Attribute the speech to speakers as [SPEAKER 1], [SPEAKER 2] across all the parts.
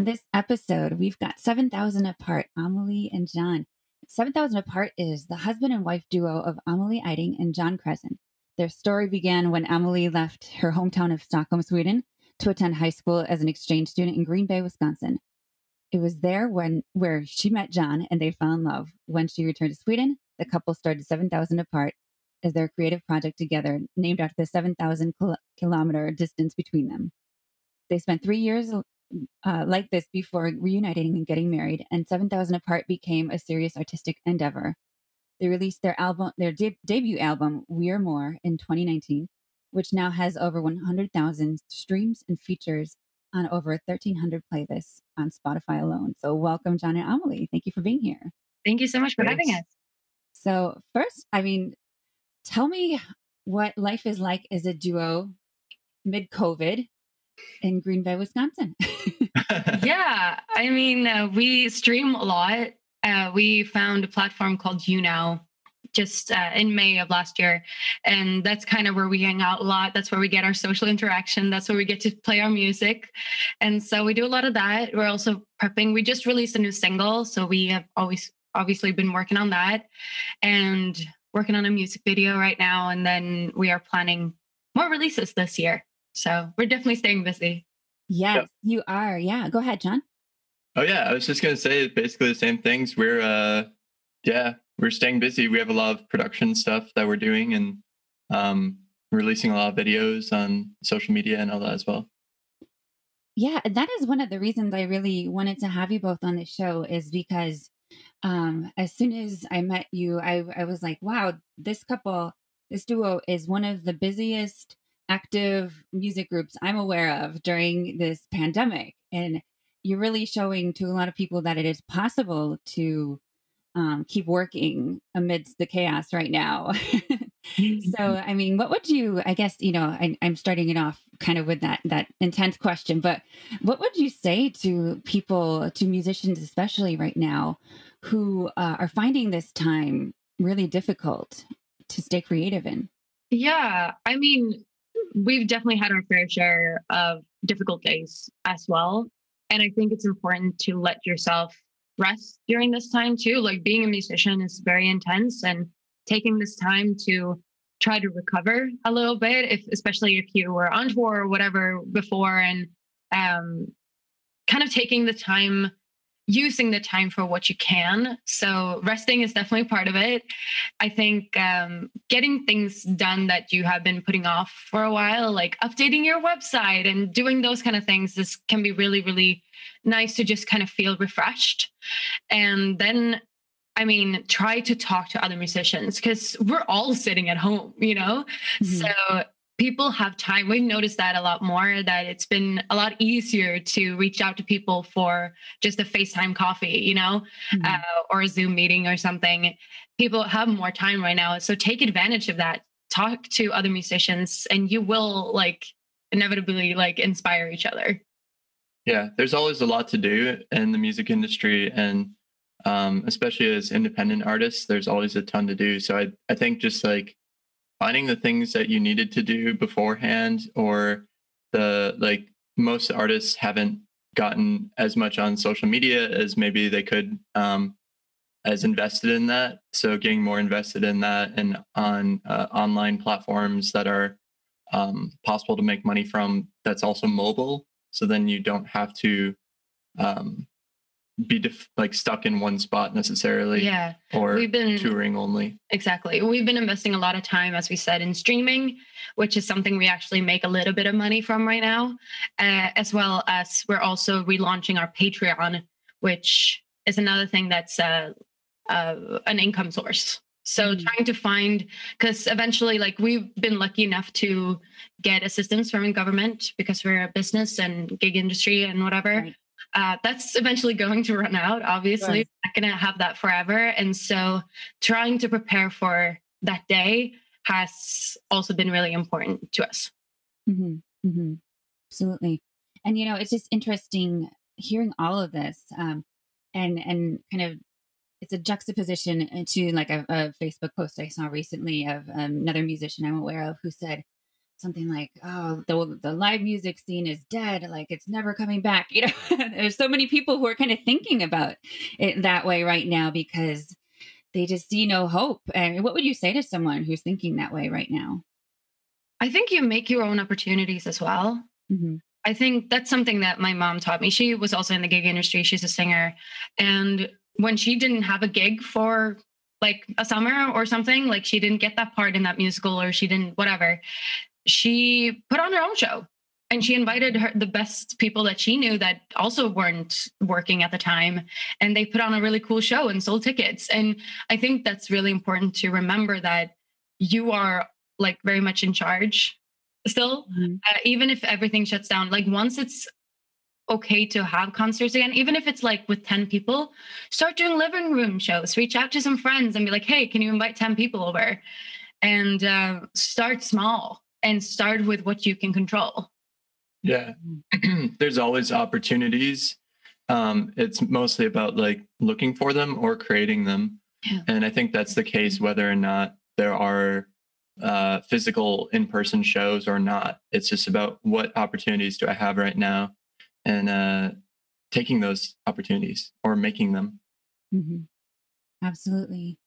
[SPEAKER 1] On this episode, we've got 7,000 Apart, Amelie and Jon. 7,000 Apart is the husband and wife duo of Amelie Eiding and Jon Kresen. Their story began when Amelie left her hometown of Stockholm, Sweden, to attend high school as an exchange student in Green Bay, Wisconsin. It was there when where she met Jon and they fell in love. When she returned to Sweden, the couple started 7,000 Apart as their creative project together, named after the 7,000 kilometer distance between them. They spent three years uh, like this before reuniting and getting married, and 7,000 Apart became a serious artistic endeavor. They released their album, their de- debut album, We're More, in 2019, which now has over 100,000 streams and features on over 1,300 playlists on Spotify alone. So, welcome, Jon and Amelie. Thank you for being here.
[SPEAKER 2] Thank you so much for Thanks. having us.
[SPEAKER 1] So, first, I mean, tell me what life is like as a duo mid COVID in Green Bay, Wisconsin.
[SPEAKER 2] yeah, I mean, uh, we stream a lot. Uh, we found a platform called YouNow just uh, in May of last year. And that's kind of where we hang out a lot. That's where we get our social interaction. That's where we get to play our music. And so we do a lot of that. We're also prepping. We just released a new single. So we have always obviously been working on that and working on a music video right now. And then we are planning more releases this year. So we're definitely staying busy.
[SPEAKER 1] Yes, yep. you are. Yeah. Go ahead, Jon.
[SPEAKER 3] Oh yeah, I was just gonna say basically the same things. We're uh yeah, we're staying busy. We have a lot of production stuff that we're doing and um releasing a lot of videos on social media and all that as well.
[SPEAKER 1] Yeah, that is one of the reasons I really wanted to have you both on the show is because um as soon as I met you, I I was like, wow, this couple, this duo is one of the busiest active music groups I'm aware of during this pandemic. And you're really showing to a lot of people that it is possible to um, keep working amidst the chaos right now. so, I mean, what would you, I guess, you know, I, I'm starting it off kind of with that, that intense question, but what would you say to people, to musicians, especially right now, who uh, are finding this time really difficult to stay creative in?
[SPEAKER 2] Yeah. I mean, we've definitely had our fair share of difficult days as well. And I think it's important to let yourself rest during this time too. Like being a musician is very intense and taking this time to try to recover a little bit, if especially if you were on tour or whatever before and um kind of taking the time using the time for what you can. So resting is definitely part of it. I think um, getting things done that you have been putting off for a while, like updating your website and doing those kind of things, this can be really, really nice to just kind of feel refreshed. And then I mean, try to talk to other musicians because we're all sitting at home, you know? Mm-hmm. So people have time. We've noticed that a lot more, that it's been a lot easier to reach out to people for just a FaceTime coffee, you know, mm-hmm. uh, or a Zoom meeting or something. People have more time right now. So take advantage of that. Talk to other musicians and you will like inevitably like inspire each other.
[SPEAKER 3] Yeah, there's always a lot to do in the music industry and um, especially as independent artists, there's always a ton to do. So I, I think just like finding the things that you needed to do beforehand or the like most artists haven't gotten as much on social media as maybe they could um, as invested in that. So getting more invested in that and on uh, online platforms that are um, possible to make money from that's also mobile. So then you don't have to um, be def- like stuck in one spot necessarily
[SPEAKER 2] yeah
[SPEAKER 3] or we've been touring only
[SPEAKER 2] exactly we've been investing a lot of time as we said in streaming which is something we actually make a little bit of money from right now uh, as well as we're also relaunching our patreon which is another thing that's uh, uh, an income source So
[SPEAKER 1] Mm.
[SPEAKER 2] trying to find, because eventually, like we've been lucky enough to get assistance from the government because we're a business and gig industry and whatever.
[SPEAKER 1] Right.
[SPEAKER 2] Uh, that's eventually going to run out. Obviously,
[SPEAKER 1] Right.
[SPEAKER 2] not going to have that forever. And so, trying to prepare for that day has also been really important to us.
[SPEAKER 1] hmm hmm Absolutely. And you know, it's just interesting hearing all of this, um, and and kind of it's a juxtaposition to like a, a Facebook post I saw recently of um, another musician I'm aware of who said something like, "Oh, the the live music scene is dead. Like it's never coming back." You know, there's so many people who are kind of thinking about it that way right now because they just see no hope. And what would you say to someone who's thinking that way right now?
[SPEAKER 2] I think you make your own opportunities as well.
[SPEAKER 1] hmm
[SPEAKER 2] I think that's something that my mom taught me. She was also in the gig industry. She's a singer. And when she didn't have a gig for like a summer or something, like she didn't get that part in that musical or she didn't, whatever, she put on her own show. And she invited her the best people that she knew that also weren't working at the time. And they put on a really cool show and sold tickets. And I think that's really important to remember that you are like very much in charge still
[SPEAKER 1] Mhm.
[SPEAKER 2] uh, even if everything shuts down like once it's okay to have concerts again even if it's like with 10 people start doing living room shows reach out to some friends and be like hey can you invite 10 people over and uh, start small and start with what you can control
[SPEAKER 3] Yeah. There's always opportunities. Um, it's mostly about like looking for them or creating them.
[SPEAKER 2] Yeah.
[SPEAKER 3] And I think that's the case whether or not there are uh, physical in person shows or not. It's just about what opportunities do I have right now and uh, taking those opportunities or making them.
[SPEAKER 1] hmm Absolutely.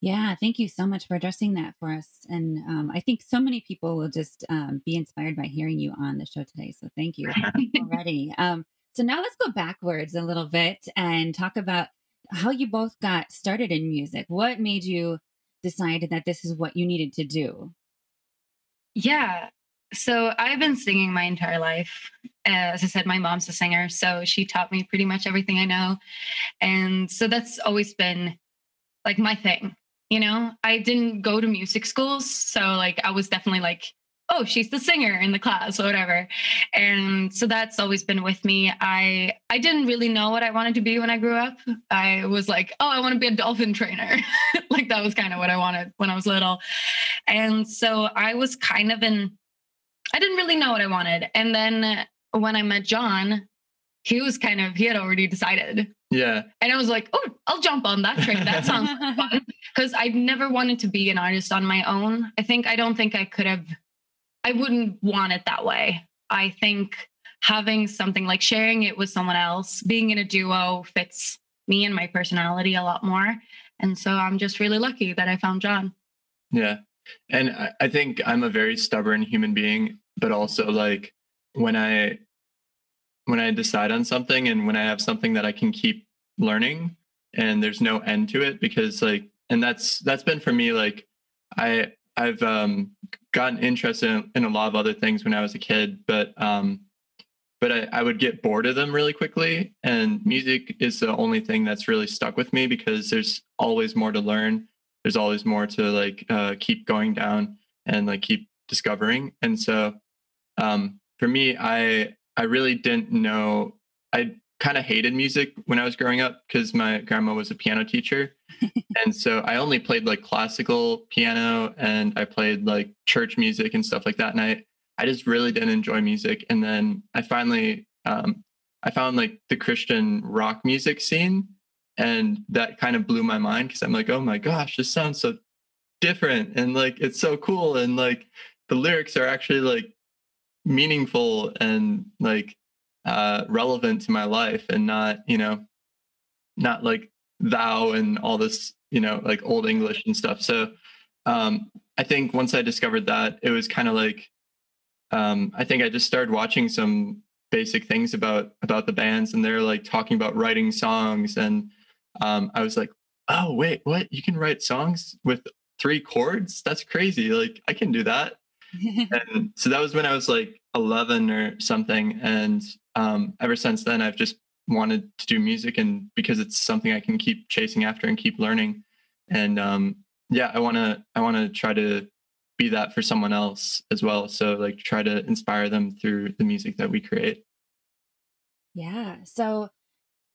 [SPEAKER 1] Yeah. Thank you so much for addressing that for us. And um, I think so many people will just um, be inspired by hearing you on the show today. So thank you already. Um, so now let's go backwards a little bit and talk about how you both got started in music. What made you decide that this is what you needed to do?
[SPEAKER 2] Yeah. So I've been singing my entire life. As I said, my mom's a singer, so she taught me pretty much everything I know. And so that's always been like my thing. You know, I didn't go to music schools, so like I was definitely like, oh, she's the singer in the class or whatever. And so that's always been with me. I I didn't really know what I wanted to be when I grew up. I was like, oh, I want to be a dolphin trainer. like that was kind of what I wanted when I was little. And so I was kind of in I didn't really know what I wanted. And then when I met Jon, he was kind of he had already decided.
[SPEAKER 3] Yeah.
[SPEAKER 2] And I was like, "Oh, I'll jump on that train. That sounds fun." Cuz I've never wanted to be an artist on my own. I think I don't think I could have I wouldn't want it that way. I think having something like sharing it with someone else, being in a duo fits me and my personality a lot more. And so I'm just really lucky that I found Jon.
[SPEAKER 3] Yeah. And I think I'm a very stubborn human being, but also like when I when I decide on something and when I have something that I can keep learning and there's no end to it because like and that's that's been for me like I I've um gotten interested in, in a lot of other things when I was a kid, but um but I, I would get bored of them really quickly. And music is the only thing that's really stuck with me because there's always more to learn. There's always more to like uh, keep going down and like keep discovering. And so um, for me, I I really didn't know. I kind of hated music when I was growing up because my grandma was a piano teacher, and so I only played like classical piano and I played like church music and stuff like that. And I I just really didn't enjoy music. And then I finally um, I found like the Christian rock music scene, and that kind of blew my mind because I'm like, oh my gosh, this sounds so different and like it's so cool and like the lyrics are actually like meaningful and like uh relevant to my life and not you know not like thou and all this you know like old english and stuff. So um i think once i discovered that it was kind of like um i think i just started watching some basic things about about the bands and they're like talking about writing songs and um i was like oh wait what? You can write songs with three chords? That's crazy. Like i can do that and so that was when I was like 11 or something. And um, ever since then, I've just wanted to do music, and because it's something I can keep chasing after and keep learning. And um, yeah, I want to I want to try to be that for someone else as well. So like try to inspire them through the music that we create.
[SPEAKER 1] Yeah. So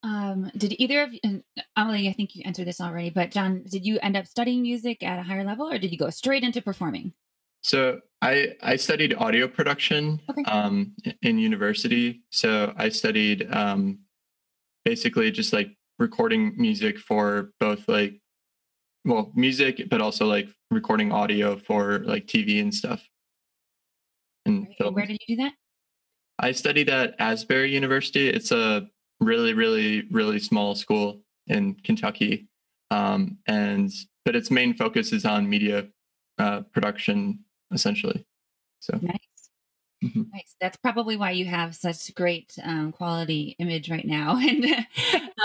[SPEAKER 1] um did either of you Amelie, I think you answered this already, but Jon, did you end up studying music at a higher level or did you go straight into performing?
[SPEAKER 3] So I I studied audio production
[SPEAKER 1] Okay.
[SPEAKER 3] um, in university. So I studied um, basically just like recording music for both like well music, but also like recording audio for like TV and stuff. And
[SPEAKER 1] Right. where did you do that?
[SPEAKER 3] I studied at Asbury University. It's a really, really, really small school in Kentucky, um, and but its main focus is on media uh, production, essentially. So
[SPEAKER 1] Nice.
[SPEAKER 3] Mhm.
[SPEAKER 1] Nice. That's probably why you have such great um, quality image right now, and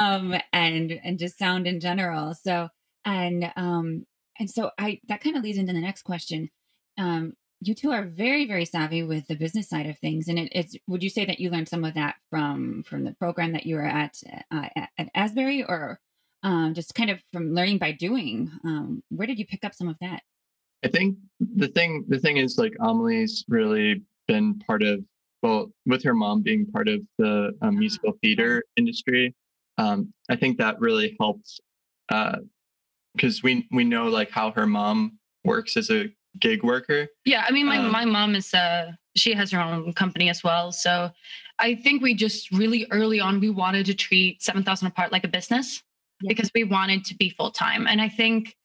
[SPEAKER 1] um, and and just sound in general. So and um, and so I that kind of leads into the next question. Um, you two are very very savvy with the business side of things, and it, it's would you say that you learned some of that from from the program that you were at uh, at, at Asbury, or um, just kind of from learning by doing? Um, where did you pick up some of that?
[SPEAKER 3] I think the thing the thing is like Amelie's really been part of well with her mom being part of the um, musical theater industry. Um, I think that really helped because we we know like how her mom works as a gig worker.
[SPEAKER 2] Yeah, I mean, my
[SPEAKER 3] Um,
[SPEAKER 2] my mom is uh she has her own company as well. So I think we just really early on we wanted to treat seven thousand apart like a business
[SPEAKER 1] Yeah.
[SPEAKER 2] because we wanted to be full time. And I think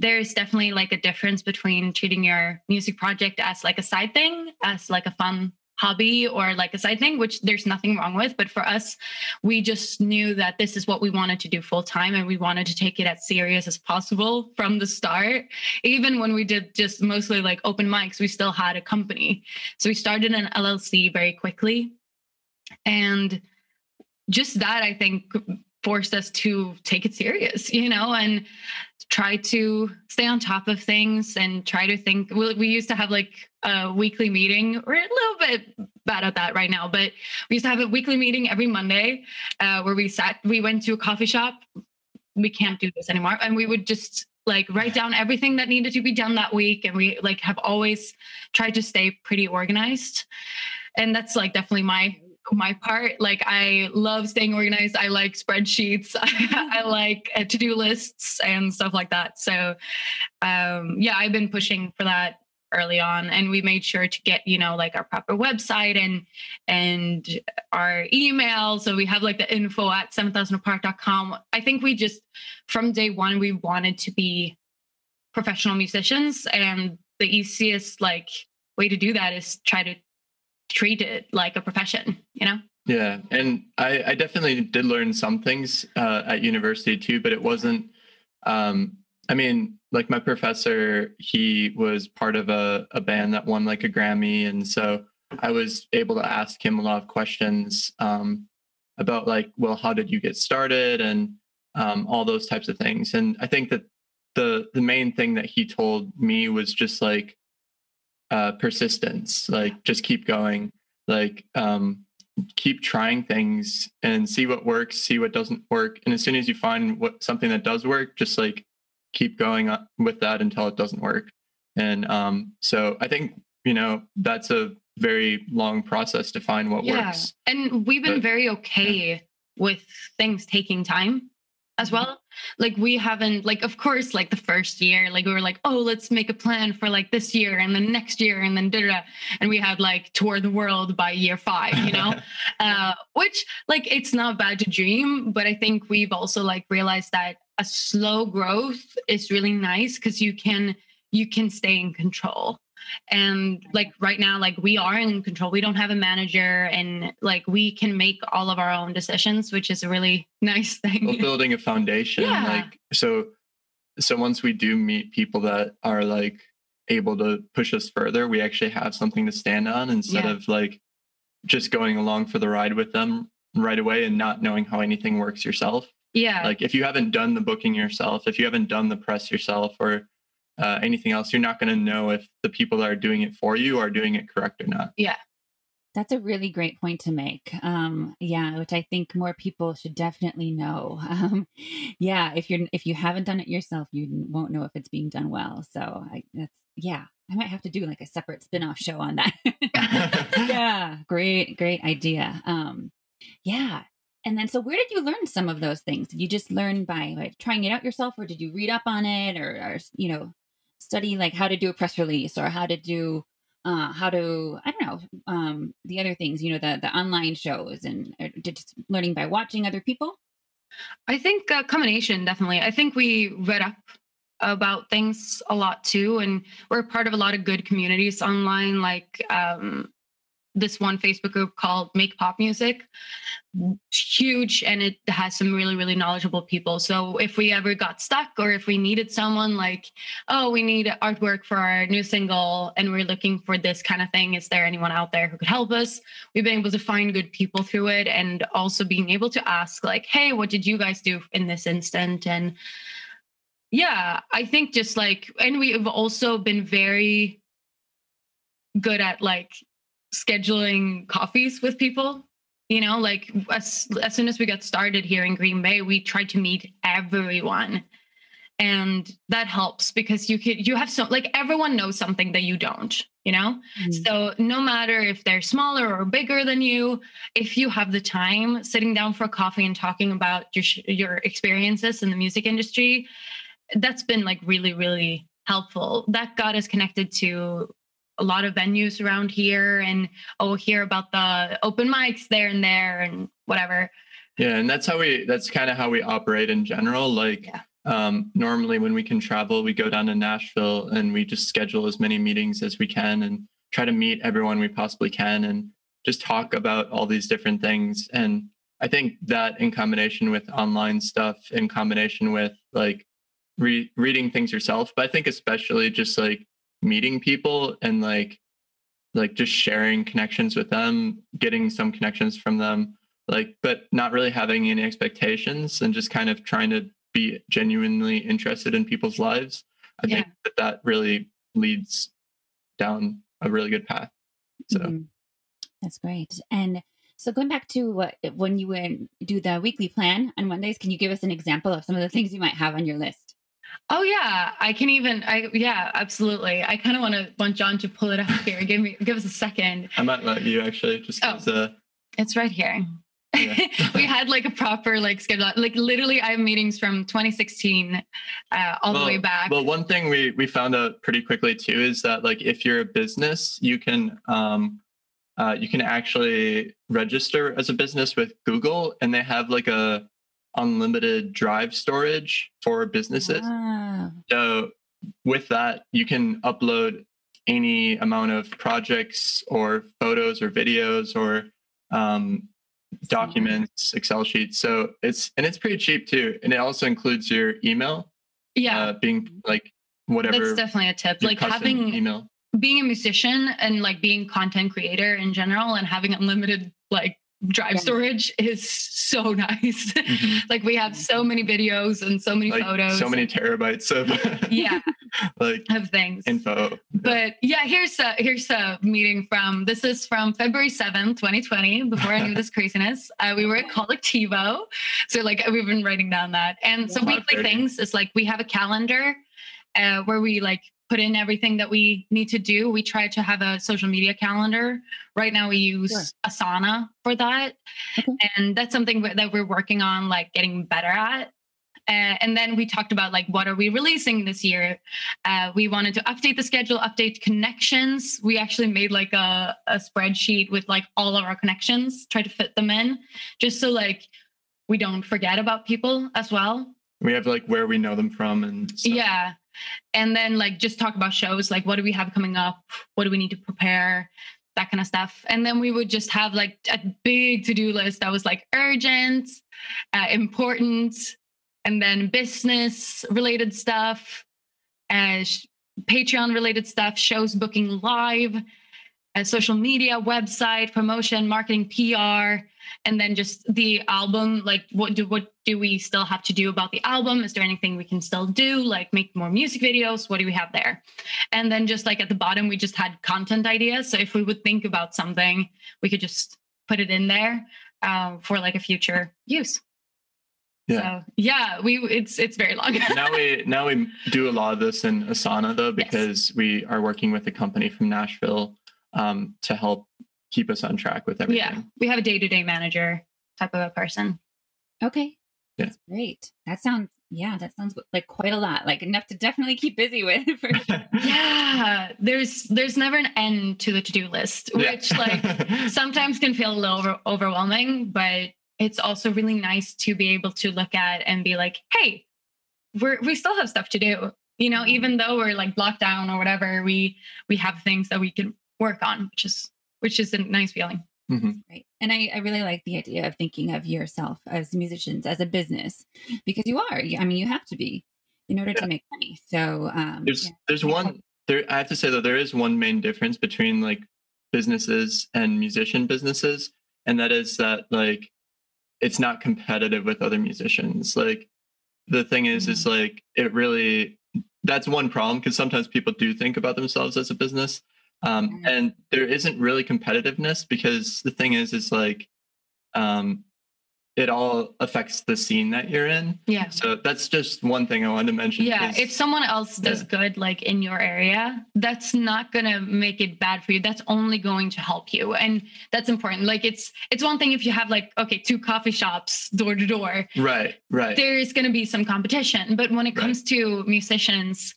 [SPEAKER 2] there's definitely like a difference between treating your music project as like a side thing, as like a fun hobby or like a side thing, which there's nothing wrong with. But for us, we just knew that this is what we wanted to do full time and we wanted to take it as serious as possible from the start even when we did just mostly like open mics, we still had a company. So we started an LLC very quickly. And just that, I think, forced us to take it serious, you know, and try to stay on top of things and try to think. We, we used to have like a weekly meeting. We're a little bit bad at that right now, but we used to have a weekly meeting every Monday uh, where we sat, we went to a coffee shop. We can't do this anymore. And we would just like write down everything that needed to be done that week and we like have always tried to stay pretty organized and that's like definitely my my part like i love staying organized. I like spreadsheets. I like uh, to-do lists and stuff like that. So um yeah i've been pushing for that early on and we made sure to get you know like our proper website and and our email. So we have like the info at 7000apart.com i think we just from day one we wanted to be professional musicians and the easiest like way to do that is try to treat it like a profession you know
[SPEAKER 3] Yeah, and I, I definitely did learn some things uh, at university too, but it wasn't. Um, I mean, like my professor, he was part of a, a band that won like a Grammy, and so I was able to ask him a lot of questions um, about like, well, how did you get started, and um, all those types of things. And I think that the the main thing that he told me was just like uh, persistence, like just keep going, like um, keep trying things and see what works, see what doesn't work. And as soon as you find what something that does work, just like keep going with that until it doesn't work. And um, so I think, you know, that's a very long process to find what
[SPEAKER 2] yeah
[SPEAKER 3] works.
[SPEAKER 2] and we've been
[SPEAKER 3] But-
[SPEAKER 2] very okay with things taking time as well like we haven't like of course like the first year like we were like oh let's make a plan for like this year and then next year and then da, da, and we had like tour the world by year five you know? Uh, which like it's not bad to dream but i think we've also like realized that a slow growth is really nice because you can you can stay in control and like right now like we are in control we don't have a manager and like we can make all of our own decisions which is a really nice thing
[SPEAKER 3] well, building a foundation
[SPEAKER 2] Yeah.
[SPEAKER 3] like so so once we do meet people that are like able to push us further we actually have something to stand on instead
[SPEAKER 2] Yeah.
[SPEAKER 3] of like just going along for the ride with them right away and not knowing how anything works yourself
[SPEAKER 2] yeah
[SPEAKER 3] like if you haven't done the booking yourself if you haven't done the press yourself or uh, anything else you're not going to know if the people that are doing it for you are doing it correct or not Yeah.
[SPEAKER 1] That's a really great point to make. Um, yeah, which I think more people should definitely know. Um, yeah, if you're if you haven't done it yourself, you won't know if it's being done well. So I, that's yeah, I might have to do like a separate spin-off show on that. yeah, great, great idea. Um, yeah. And then, so where did you learn some of those things? Did you just learn by like trying it out yourself, or did you read up on it, or, or you know, study like how to do a press release, or how to do, uh, how to I don't know, um, the other things, you know, the the online shows, and just learning by watching other people?
[SPEAKER 2] I think a combination, definitely. I think we read up about things a lot too and we're part of a lot of good communities online like um, this one facebook group called make pop music. Huge and it has some really really knowledgeable people. So if we ever got stuck or if we needed someone like oh we need artwork for our new single and we're looking for this kind of thing is there anyone out there who could help us? We've been able to find good people through it and also being able to ask like hey what did you guys do in this instant? And yeah, I think just like, and we've also been very good at like scheduling coffees with people. You know, like as as soon as we got started here in Green Bay, we tried to meet everyone, and that helps because you could you have so like everyone knows something that you don't. You know, mm-hmm. so no matter if they're smaller or bigger than you, if you have the time, sitting down for a coffee and talking about your your experiences in the music industry that's been like really, really helpful. That got us connected to a lot of venues around here and oh hear about the open mics there and there and whatever.
[SPEAKER 3] Yeah, and that's how we that's kind of how we operate in general. Like yeah. um normally when we can travel, we go down to Nashville and we just schedule as many meetings as we can and try to meet everyone we possibly can and just talk about all these different things and I think that in combination with online stuff in combination with like re- reading things yourself but i think especially just like meeting people and like like just sharing connections with them getting some connections from them like but not really having any expectations and just kind of trying to be genuinely interested in people's lives i yeah. think that that really leads down a really good path so mm-hmm.
[SPEAKER 1] that's great and so going back to what when you would do the weekly plan on mondays can you give us an example of some of the things you might have on your list
[SPEAKER 2] Oh yeah, I can even. I yeah, absolutely. I kind of want to want John to pull it up here. Give me, give us a second.
[SPEAKER 3] I might let you actually just. Oh, uh,
[SPEAKER 2] it's right here. Yeah. we had like a proper like schedule. Like literally, I have meetings from 2016 uh, all well, the way back.
[SPEAKER 3] Well, one thing we we found out pretty quickly too is that like if you're a business, you can um, uh, you can actually register as a business with Google, and they have like a unlimited drive storage for businesses. Wow. So with that, you can upload any amount of projects or photos or videos or um, documents, Excel sheets. So it's and it's pretty cheap too, and it also includes your email.
[SPEAKER 2] Yeah, uh,
[SPEAKER 3] being like whatever.
[SPEAKER 2] That's definitely a tip. Like having email, being a musician and like being content creator in general, and having unlimited like drive yeah. storage is so nice. Mm-hmm. like we have so many videos and so many
[SPEAKER 3] like
[SPEAKER 2] photos.
[SPEAKER 3] So many terabytes of
[SPEAKER 2] yeah,
[SPEAKER 3] like
[SPEAKER 2] of things.
[SPEAKER 3] Info.
[SPEAKER 2] But yeah, here's a here's a meeting from this is from February 7th, 2020, before I knew this craziness. Uh, we were at Colectivo. So like we've been writing down that. And so weekly things is like we have a calendar uh, where we like put in everything that we need to do. We try to have a social media calendar. Right now, we use sure. Asana for that, okay. and that's something that we're working on, like getting better at. Uh, and then we talked about like what are we releasing this year uh, we wanted to update the schedule update connections we actually made like a, a spreadsheet with like all of our connections try to fit them in just so like we don't forget about people as well
[SPEAKER 3] we have like where we know them from and
[SPEAKER 2] stuff. yeah and then like just talk about shows like what do we have coming up? What do we need to prepare? That kind of stuff. And then we would just have like a big to-do list that was like urgent uh, important and then business related stuff uh, patreon related stuff shows booking live uh, social media, website, promotion, marketing, PR, and then just the album. Like, what do what do we still have to do about the album? Is there anything we can still do? Like, make more music videos? What do we have there? And then just like at the bottom, we just had content ideas. So if we would think about something, we could just put it in there uh, for like a future use.
[SPEAKER 3] Yeah.
[SPEAKER 2] So yeah, we it's it's very long.
[SPEAKER 3] now we now we do a lot of this in Asana though because we are working with a company from Nashville um, to help keep us on track with everything.
[SPEAKER 2] yeah, we have a day to day manager type of a person.
[SPEAKER 1] Okay.
[SPEAKER 3] Yeah.
[SPEAKER 1] That's great. That sounds, yeah, that sounds like quite a lot, like enough to definitely keep busy with. For sure.
[SPEAKER 2] Yeah, there's there's never an end to the to do list,
[SPEAKER 3] Yeah.
[SPEAKER 2] which like sometimes can feel a little over, overwhelming, but it's also really nice to be able to look at and be like, hey, we're we still have stuff to do. You know,
[SPEAKER 1] Mhm.
[SPEAKER 2] even though we're like locked down or whatever, we we have things that we can work on, which is which is a nice feeling.
[SPEAKER 3] Mhm.
[SPEAKER 1] Right. And I, I really like the idea of thinking of yourself as musicians, as a business, because you are. I mean, you have to be in order
[SPEAKER 3] Yeah.
[SPEAKER 1] to make money. So, um,
[SPEAKER 3] There's
[SPEAKER 1] yeah.
[SPEAKER 3] there's one there I have to say though there is one main difference between like businesses and musician businesses and that is that like it's not competitive with other musicians. Like the thing is is like it really that's one problem because sometimes people do think about themselves as a business um,
[SPEAKER 1] Mm.
[SPEAKER 3] and there isn't really competitiveness because the thing is is like um, it all affects the scene that you're in
[SPEAKER 2] Yeah.
[SPEAKER 3] so that's just one thing i wanted to mention
[SPEAKER 2] Yeah. if someone else does good like in your area, that's not going to make it bad for you. That's only going to help you. And that's important. Like it's it's one thing if you have like okay, two coffee shops door to door,
[SPEAKER 3] right right
[SPEAKER 2] there's going to be some competition, but when it
[SPEAKER 3] Right.
[SPEAKER 2] comes to musicians,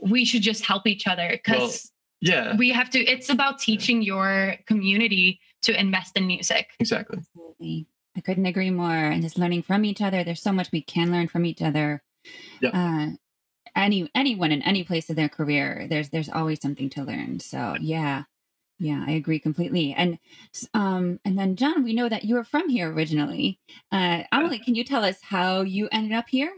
[SPEAKER 2] we should just help each other cuz
[SPEAKER 3] yeah
[SPEAKER 2] we have to it's about teaching your community to invest in music.
[SPEAKER 3] exactly
[SPEAKER 1] Absolutely. I couldn't agree more. And just learning from each other. There's so much we can learn from each other.
[SPEAKER 3] Yep.
[SPEAKER 1] Uh, any anyone in any place of their career, there's there's always something to learn. So yeah, yeah, I agree completely. And um, and then Jon, we know that you were from here originally. Uh, Amelie, can you tell us how you ended up here?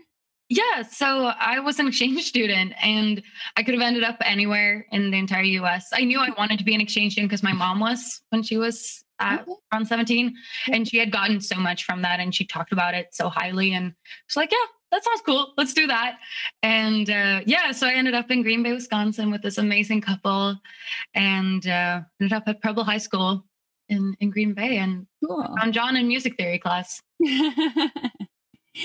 [SPEAKER 2] Yeah, so I was an exchange student and I could have ended up anywhere in the entire US. I knew I wanted to be an exchange student because my mom was when she was uh,
[SPEAKER 1] Okay.
[SPEAKER 2] around 17 and she had gotten so much from that and she talked about it so highly and she's like, yeah, that sounds cool. Let's do that. And uh, yeah, so I ended up in Green Bay, Wisconsin with this amazing couple and uh, ended up at Preble High School in, in Green Bay and
[SPEAKER 1] Cool.
[SPEAKER 2] found Jon in music theory class.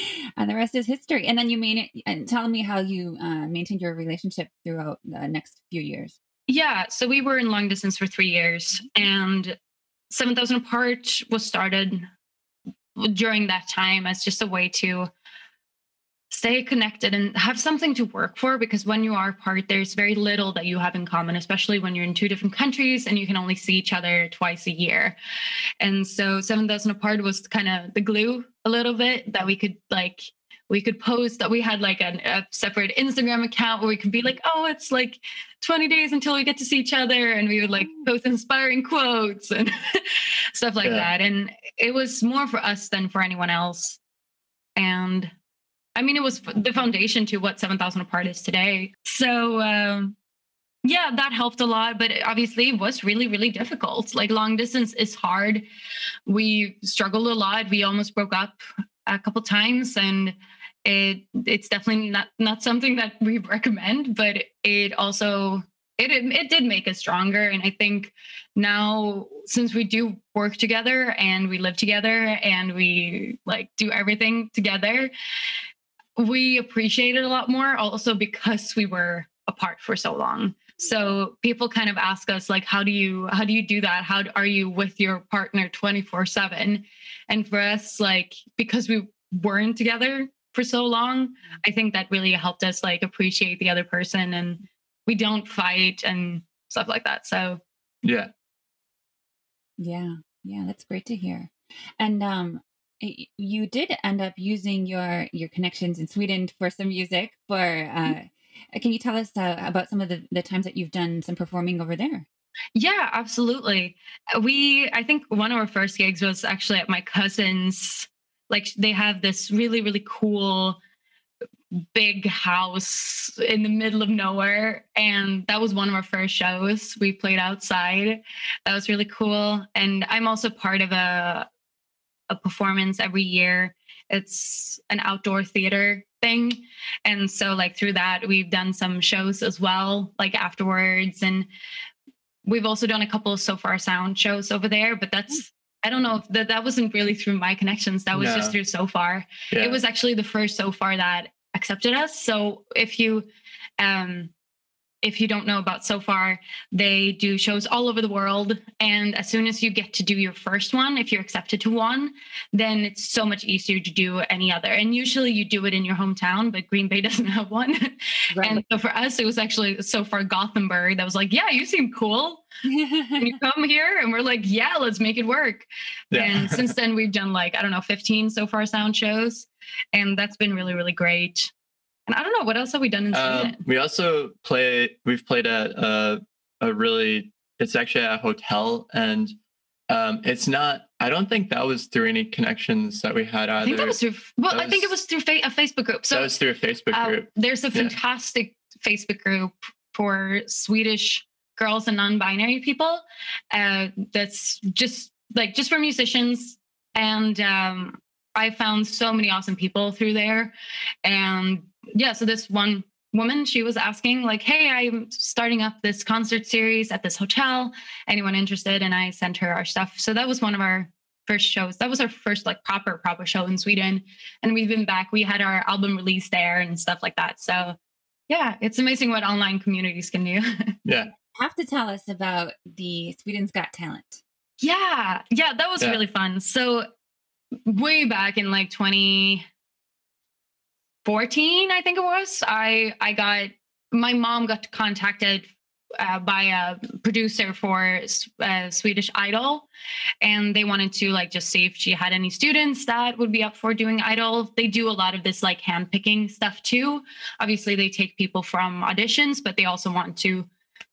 [SPEAKER 1] and the rest is history. And then you mean it, and tell me how you uh, maintained your relationship throughout the next few years.
[SPEAKER 2] Yeah, so we were in long distance for three years, and 7,000 Apart was started during that time as just a way to stay connected and have something to work for because when you are apart, there's very little that you have in common, especially when you're in two different countries and you can only see each other twice a year. And so 7,000 Apart was kind of the glue a little bit that we could like we could post that we had like an, a separate Instagram account where we could be like, oh, it's like 20 days until we get to see each other. And we would like mm. post inspiring quotes and stuff like
[SPEAKER 3] Yeah.
[SPEAKER 2] that. And it was more for us than for anyone else. And I mean, it was the foundation to what 7,000 Apart is today. So, um, yeah, that helped a lot, but it obviously it was really, really difficult. Like long distance is hard. We struggled a lot. We almost broke up a couple times, and it it's definitely not not something that we recommend. But it also it it, it did make us stronger, and I think now since we do work together and we live together and we like do everything together, we appreciate it a lot more. Also because we were apart for so long. So people kind of ask us like how do you how do you do that? How are you with your partner 24 7 and for us like because we weren't together for so long i think that really helped us like appreciate the other person and we don't fight and stuff like that so.
[SPEAKER 3] Yeah.
[SPEAKER 1] Yeah, yeah, that's great to hear. And um, y- you did end up using your your connections in Sweden for some music. For uh, can you tell us uh, about some of the the times that you've done some performing over there?
[SPEAKER 2] Yeah, absolutely. Uh, We, I think one of our first gigs was actually at my cousin's. Like they have this really, really cool big house in the middle of nowhere. And that was one of our first shows. We played outside. That was really cool. And I'm also part of a a performance every year. It's an outdoor theater thing. And so like through that we've done some shows as well, like afterwards. And we've also done a couple of Sofar sound shows over there, but that's I don't know if that that wasn't really through my connections. That was
[SPEAKER 3] No.
[SPEAKER 2] just through Sofar.
[SPEAKER 3] Yeah.
[SPEAKER 2] It was actually the first Sofar that accepted us. So if you um if you don't know about Sofar, they do shows all over the world. And as soon as you get to do your first one, if you're accepted to one, then it's so much easier to do any other. And usually you do it in your hometown, but Green Bay doesn't have one.
[SPEAKER 1] Right.
[SPEAKER 2] And so for us, it was actually Sofar Gothenburg that was like, yeah, you seem cool. Can you come here? And we're like, yeah, let's make it work.
[SPEAKER 3] Yeah.
[SPEAKER 2] And since then, we've done like, I don't know, 15 Sofar sound shows. And that's been really, really great. And I don't know, what else have we done in Sweden?
[SPEAKER 3] Um, we also play. We've played at a, a really. It's actually a hotel, and um, it's not. I don't think that was through any connections that we had either.
[SPEAKER 2] I think that was through, well,
[SPEAKER 3] that
[SPEAKER 2] I think it
[SPEAKER 3] was-
[SPEAKER 2] was through fa- a Facebook group. So
[SPEAKER 3] that was through a Facebook
[SPEAKER 2] uh,
[SPEAKER 3] group.
[SPEAKER 2] there's a
[SPEAKER 3] Yeah.
[SPEAKER 2] fantastic Facebook group for Swedish girls and non-binary people. Uh, that's just like just for musicians, and um, I found so many awesome people through there. And yeah, so this one woman, she was asking like, "Hey, I'm starting up this concert series at this hotel. Anyone interested?" And I sent her our stuff. So that was one of our first shows. That was our first like proper proper show in Sweden and we've been back. We had our album release there and stuff like that. So yeah, it's amazing what online communities can do.
[SPEAKER 3] Yeah.
[SPEAKER 1] have to tell us about the Sweden's Got Talent.
[SPEAKER 2] yeah, yeah, that was
[SPEAKER 3] Yeah.
[SPEAKER 2] really fun. So way back in like 2014, I think it was, I I got my mom got contacted uh, by a producer for uh, Swedish Idol, and they wanted to like just see if she had any students that would be up for doing Idol. They do a lot of this like handpicking stuff too. Obviously, they take people from auditions, but they also want to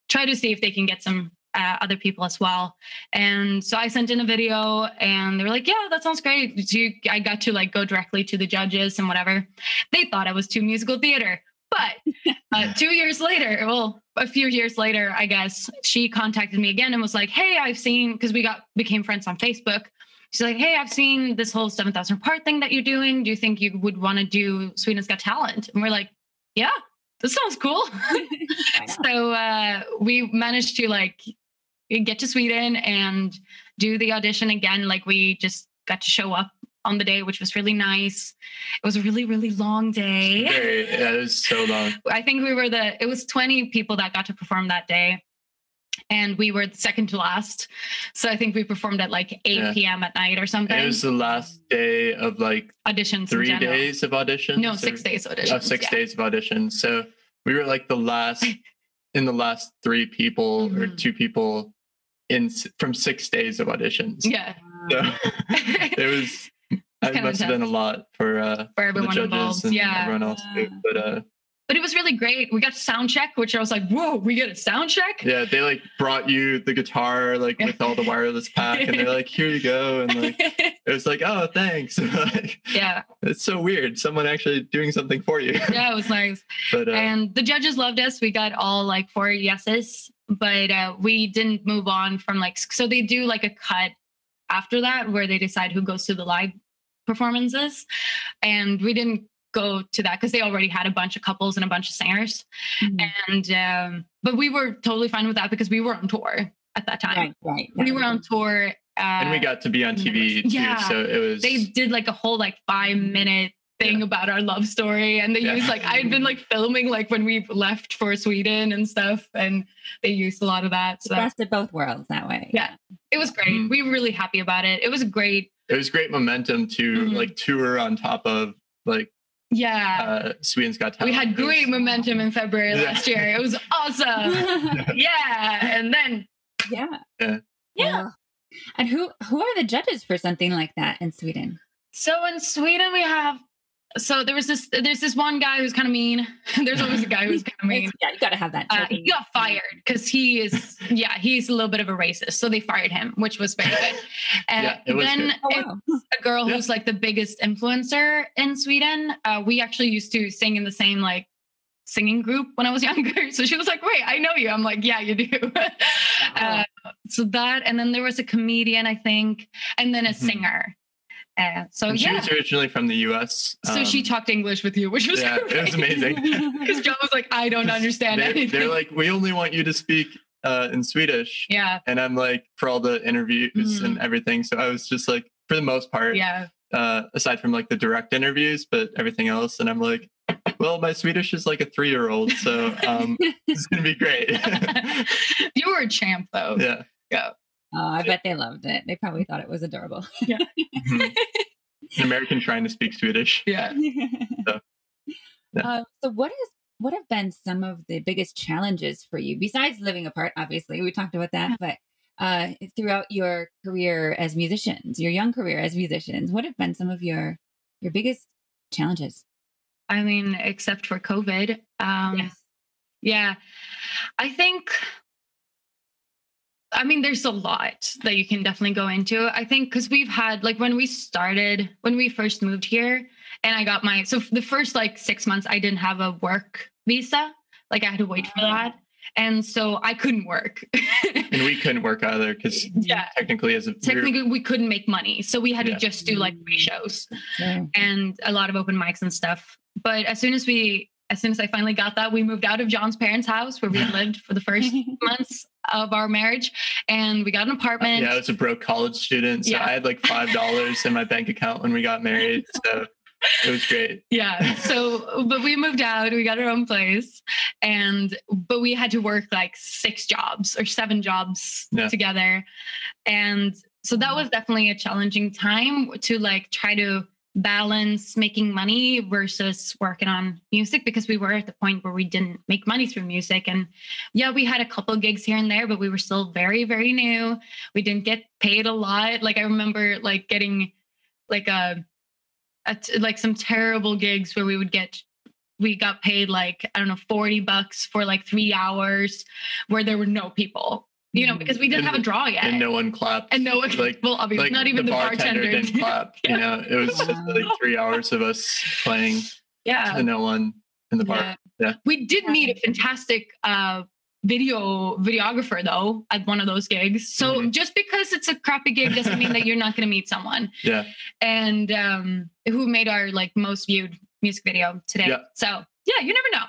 [SPEAKER 2] try to see if they can get some uh, other people as well. And so I sent in a video, and they were like, "Yeah, that sounds great." So you, I got to like go directly to the judges and whatever. They thought I was too musical theater. But uh, two years later, well, a few years later, I guess she contacted me again and was like, "Hey, I've seen because we got became friends on Facebook. She's like, "Hey, I've seen this whole seven thousand part thing that you're doing. Do you think you would want to do Sweden's Got Talent?" And we're like, "Yeah, this sounds cool." So uh, we managed to like get to Sweden and do the audition again. Like we just got to show up on the day, which was really nice. It was a really, really long day.
[SPEAKER 3] Very, yeah, it was so long.
[SPEAKER 2] I think we were the, it was 20 people that got to perform that day. And we were second to last. So I think we performed at like 8
[SPEAKER 3] Yeah.
[SPEAKER 2] p.m. at night or something.
[SPEAKER 3] It was the last day of like
[SPEAKER 2] auditions.
[SPEAKER 3] three days of auditions.
[SPEAKER 2] No,
[SPEAKER 3] or-
[SPEAKER 2] six days of auditions.
[SPEAKER 3] Oh, six
[SPEAKER 2] yeah.
[SPEAKER 3] days of auditions. So we were like the last in the last three people or
[SPEAKER 2] Mhm.
[SPEAKER 3] two people in from six days of auditions.
[SPEAKER 2] Yeah.
[SPEAKER 3] So it was. It must have been a lot for uh,
[SPEAKER 2] For
[SPEAKER 3] for the
[SPEAKER 2] everyone
[SPEAKER 3] judges
[SPEAKER 2] involved.
[SPEAKER 3] and
[SPEAKER 2] Yeah.
[SPEAKER 3] everyone else too. But uh,
[SPEAKER 2] But it was really great. We got sound check, which I was like, whoa, we get a sound check?
[SPEAKER 3] yeah, they like brought you the guitar like with all the wireless pack, and they're like, "Here you go," and like it was like, "Oh, thanks." like,
[SPEAKER 2] yeah.
[SPEAKER 3] it's so weird. Someone actually doing something for you.
[SPEAKER 2] Yeah, it was nice.
[SPEAKER 3] but uh,
[SPEAKER 2] and the judges loved us. We got all like four yeses, but uh, we didn't move on from like, so they do like a cut after that where they decide who goes to the live performances. And we didn't go to that because they already had a bunch of couples and a bunch of singers.
[SPEAKER 1] Mhm.
[SPEAKER 2] And, um, but we were totally fine with that because we were on tour at that time.
[SPEAKER 1] Right, right.
[SPEAKER 2] We were on tour. Uh,
[SPEAKER 3] and we got to be on TV too,
[SPEAKER 2] Yeah.
[SPEAKER 3] so it was.
[SPEAKER 2] they did like a whole like five minute thing
[SPEAKER 3] Yeah.
[SPEAKER 2] about our love story and they
[SPEAKER 3] Yeah.
[SPEAKER 2] used like i'd been like filming like when we left for sweden and stuff and they used a lot of that
[SPEAKER 1] the
[SPEAKER 2] so
[SPEAKER 1] best of both worlds that way.
[SPEAKER 2] Yeah. it was great
[SPEAKER 3] Mhm.
[SPEAKER 2] we were really happy about it it was great
[SPEAKER 3] it was great momentum to
[SPEAKER 2] Mhm.
[SPEAKER 3] like tour on top of like
[SPEAKER 2] yeah
[SPEAKER 3] uh Sweden's Got
[SPEAKER 2] we had
[SPEAKER 3] It was-
[SPEAKER 2] great momentum in february
[SPEAKER 3] Yeah.
[SPEAKER 2] last year it was awesome yeah and then
[SPEAKER 1] yeah.
[SPEAKER 3] Yeah.
[SPEAKER 2] Yeah.
[SPEAKER 1] Well, And who who are the judges for something like that in Sweden?
[SPEAKER 2] so in sweden we have so there was this there's this one guy who's kind of mean. there's always a guy who's kind of mean.
[SPEAKER 1] yeah, you got to have that.
[SPEAKER 2] Uh, he got fired because he is yeah he's a little bit of a racist so they fired him which was very good and
[SPEAKER 3] Yeah, it was
[SPEAKER 2] then
[SPEAKER 3] good.
[SPEAKER 1] Oh, wow.
[SPEAKER 2] a girl
[SPEAKER 3] Yeah.
[SPEAKER 2] who's like the biggest influencer in sweden uh, we actually used to sing in the same like singing group when i was younger so she was like wait i know you i'm like yeah you do uh, so that and then there was a comedian i think and then a
[SPEAKER 3] Mhm.
[SPEAKER 2] singer uh, so
[SPEAKER 3] And she
[SPEAKER 2] yeah
[SPEAKER 3] was originally from the U.S.
[SPEAKER 2] so she
[SPEAKER 3] um,
[SPEAKER 2] talked english with you which was
[SPEAKER 3] Yeah, it was amazing.
[SPEAKER 2] because jon was like i don't understand
[SPEAKER 3] They're,
[SPEAKER 2] anything
[SPEAKER 3] they're like, we only want you to speak uh, in Swedish,
[SPEAKER 2] yeah
[SPEAKER 3] and I'm like, for all the interviews and everything. So I was just like, for the most part,
[SPEAKER 2] yeah
[SPEAKER 3] uh, aside from like the direct interviews, but everything else, and I'm like, well, my Swedish is like a three year old, so um, it's gonna be great.
[SPEAKER 2] you were a champ though
[SPEAKER 3] Yeah. yeah.
[SPEAKER 1] Oh, I bet they loved it. They probably thought it was adorable.
[SPEAKER 3] Mhm. An American trying to speak Swedish.
[SPEAKER 2] yeah
[SPEAKER 3] Yeah.
[SPEAKER 1] Uh, so, what is what have been some of the biggest challenges for you besides living apart? Obviously, we talked about that, but uh, throughout your career as musicians, your young career as musicians, what have been some of your your biggest challenges?
[SPEAKER 2] I mean, except for COVID. Um, Yeah. I think, I mean, there's a lot that you can definitely go into. I think because we've had, like, when we started, when we first moved here, and I got my, so the first like six months, I didn't have a work visa. Like, I had to wait for that. And so I couldn't work.
[SPEAKER 3] And we couldn't work either because
[SPEAKER 2] yeah.
[SPEAKER 3] technically, as a
[SPEAKER 2] Technically, we couldn't make money. So we had
[SPEAKER 3] Yeah.
[SPEAKER 2] to just do like free shows.
[SPEAKER 1] So,
[SPEAKER 2] and a lot of open mics and stuff. But as soon as we, as soon as I finally got that, we moved out of Jon's parents' house where we had lived for the first months of our marriage, and we got an apartment.
[SPEAKER 3] yeah, I was a broke college student, so
[SPEAKER 2] Yeah.
[SPEAKER 3] I had like five dollars in my bank account when we got married. So it was great.
[SPEAKER 2] Yeah. So, but we moved out, we got our own place, and but we had to work like six jobs or seven jobs
[SPEAKER 3] Yeah.
[SPEAKER 2] together, and so that was definitely a challenging time to like try to balance making money versus working on music because we were at the point where we didn't make money through music. And yeah we had a couple gigs here and there but we were still very very new. We didn't get paid a lot. Like i remember like getting like a, a t- like some terrible gigs where we would get we got paid like i don't know 40 bucks for like 3 hours where there were no people you know because we didn't have a draw yet
[SPEAKER 3] And no one clapped.
[SPEAKER 2] and no one
[SPEAKER 3] like
[SPEAKER 2] well obviously
[SPEAKER 3] like
[SPEAKER 2] not even the, bartender,
[SPEAKER 3] didn't clap.
[SPEAKER 2] Yeah.
[SPEAKER 3] You know, it was just like three hours of us playing
[SPEAKER 2] yeah
[SPEAKER 3] to no one in the bar.
[SPEAKER 2] Yeah.
[SPEAKER 3] Yeah.
[SPEAKER 2] We did meet a fantastic uh, video videographer though at one of those gigs. So
[SPEAKER 3] Mhm.
[SPEAKER 2] just because it's a crappy gig doesn't mean that you're not going to meet someone.
[SPEAKER 3] Yeah.
[SPEAKER 2] And um, who made our like most viewed music video today.
[SPEAKER 3] Yeah.
[SPEAKER 2] So yeah, you never know.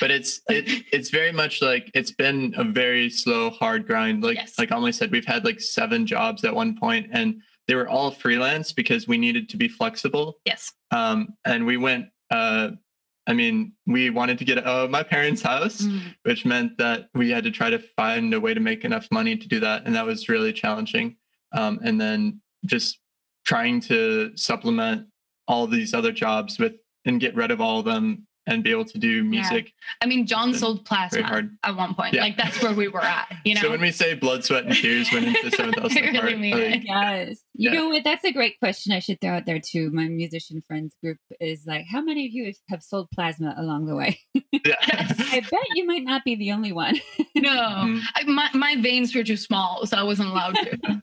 [SPEAKER 3] But it's it it's very much like it's been a very slow, hard grind. Like
[SPEAKER 2] Yes.
[SPEAKER 3] like Amelie said, we've had like seven jobs at one point and they were all freelance because we needed to be flexible.
[SPEAKER 2] Yes.
[SPEAKER 3] Um and we went uh I mean, we wanted to get out of my parents' house,
[SPEAKER 2] Mm.
[SPEAKER 3] which meant that we had to try to find a way to make enough money to do that. And that was really challenging. Um, and then just trying to supplement all these other jobs with and get rid of all of them and be able to do music.
[SPEAKER 2] I mean,
[SPEAKER 3] Jon
[SPEAKER 2] sold plasma
[SPEAKER 3] hard.
[SPEAKER 2] at one point.
[SPEAKER 3] Yeah.
[SPEAKER 2] Like that's where we were at. You know.
[SPEAKER 3] So when we say blood, sweat, and tears went into 7,000
[SPEAKER 2] I really
[SPEAKER 3] apart,
[SPEAKER 2] mean
[SPEAKER 3] like,
[SPEAKER 2] it.
[SPEAKER 1] Yes. You
[SPEAKER 3] Yeah.
[SPEAKER 1] know what? That's a great question I should throw out there too. My musician friends group is like, how many of you have sold plasma along the way?
[SPEAKER 3] yeah.
[SPEAKER 1] I bet you might not be the only one.
[SPEAKER 2] no,
[SPEAKER 3] Mhm.
[SPEAKER 2] I, my my veins were too small, so I wasn't allowed to.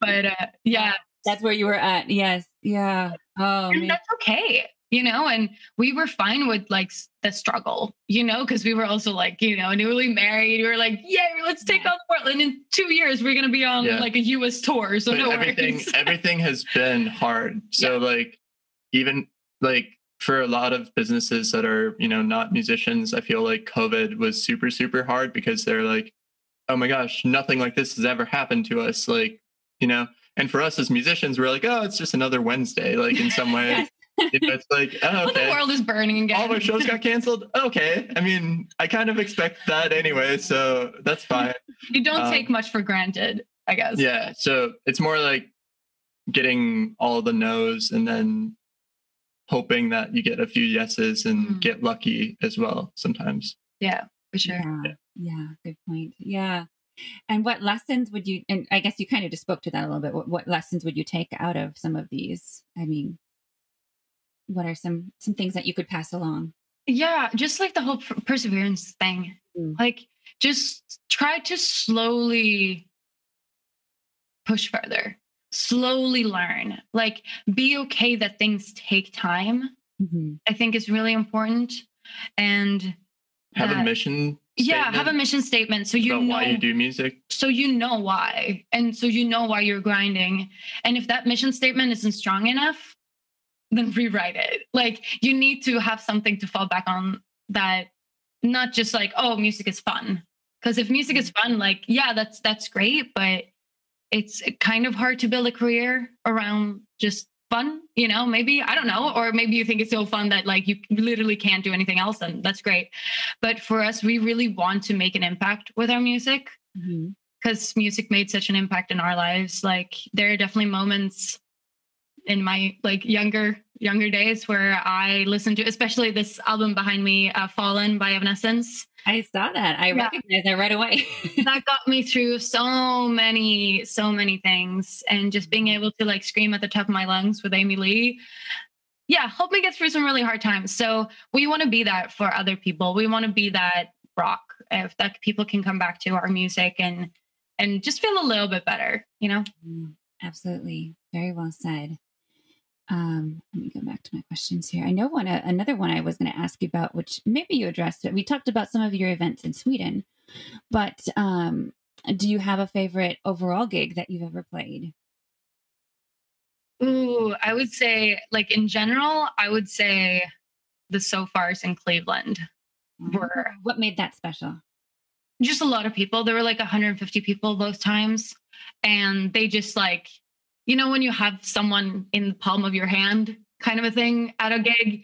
[SPEAKER 2] but uh, yeah,
[SPEAKER 1] That's where you were at. Yes. Yeah. Oh,
[SPEAKER 2] and
[SPEAKER 1] man.
[SPEAKER 2] that's okay you know and we were fine with like the struggle you know because we were also like you know newly married we were like yeah let's take
[SPEAKER 1] Yeah.
[SPEAKER 2] on portland in two years we're gonna be on
[SPEAKER 3] Yeah.
[SPEAKER 2] like a us tour so no
[SPEAKER 3] everything
[SPEAKER 2] worries
[SPEAKER 3] everything has been hard so like even like for a lot of businesses that are you know not musicians i feel like covid was super super hard because they're like oh my gosh nothing like this has ever happened to us like you know and for us as musicians we're like oh it's just another wednesday like in some way
[SPEAKER 1] Yes.
[SPEAKER 3] You know, it's like oh
[SPEAKER 2] Well, the world is burning again
[SPEAKER 3] all of our shows got canceled okay i mean i kind of expect that anyway so that's fine
[SPEAKER 2] you don't
[SPEAKER 3] um,
[SPEAKER 2] take much for granted i guess
[SPEAKER 3] yeah so it's more like getting all the no's and then hoping that you get a few yeses and
[SPEAKER 2] Mhm.
[SPEAKER 3] get lucky as well sometimes
[SPEAKER 2] yeah for sure
[SPEAKER 1] Yeah. Yeah. Good point. Yeah. And what lessons would you, and I guess you kind of just spoke to that a little bit. What, what lessons would you take out of some of these? I mean, what are some some things that you could pass along?
[SPEAKER 2] Yeah, just like the whole per- perseverance thing.
[SPEAKER 1] Mm.
[SPEAKER 2] Like just try to slowly push further. Slowly learn. Like be okay that things take time.
[SPEAKER 1] Mhm.
[SPEAKER 2] I think is really important. And
[SPEAKER 3] Have a
[SPEAKER 2] that-
[SPEAKER 3] mission.
[SPEAKER 2] yeah, have a mission statement so you know
[SPEAKER 3] why you do music.
[SPEAKER 2] so you know why and so you know why you're grinding and if that mission statement isn't strong enough then rewrite it. Like you need to have something to fall back on that not just like oh music is fun. Because if music is fun like yeah that's that's great but it's kind of hard to build a career around just fun you know maybe i don't know or maybe you think it's so fun that like you literally can't do anything else and that's great. But for us we really want to make an impact with our music
[SPEAKER 1] mm-hmm.
[SPEAKER 2] because music made such an impact in our lives. Like there are definitely moments in my like younger younger days where i listened to especially this album behind me uh, fallen by evanescence
[SPEAKER 1] I saw that. I
[SPEAKER 2] Yeah.
[SPEAKER 1] recognized that right away.
[SPEAKER 2] that got me through so many so many things and just being able to like scream at the top of my lungs with amy lee yeah helped me get through some really hard times so we want to be that for other people we want to be that rock if that people can come back to our music and and just feel a little bit better you know
[SPEAKER 1] Mm, Absolutely. Very well said. Um, let me go back to my questions here. I know one uh, another one I was going to ask you about, which maybe you addressed it. We talked about some of your events in Sweden, but um, do you have a favorite overall gig that you've ever played?
[SPEAKER 2] Ooh, I would say, like in general, I would say the Sofars in Cleveland. Were-
[SPEAKER 1] What made that special?
[SPEAKER 2] Just a lot of people. There were like 150 people both times. And they just like, you know, when you have someone in the palm of your hand kind of a thing at a gig,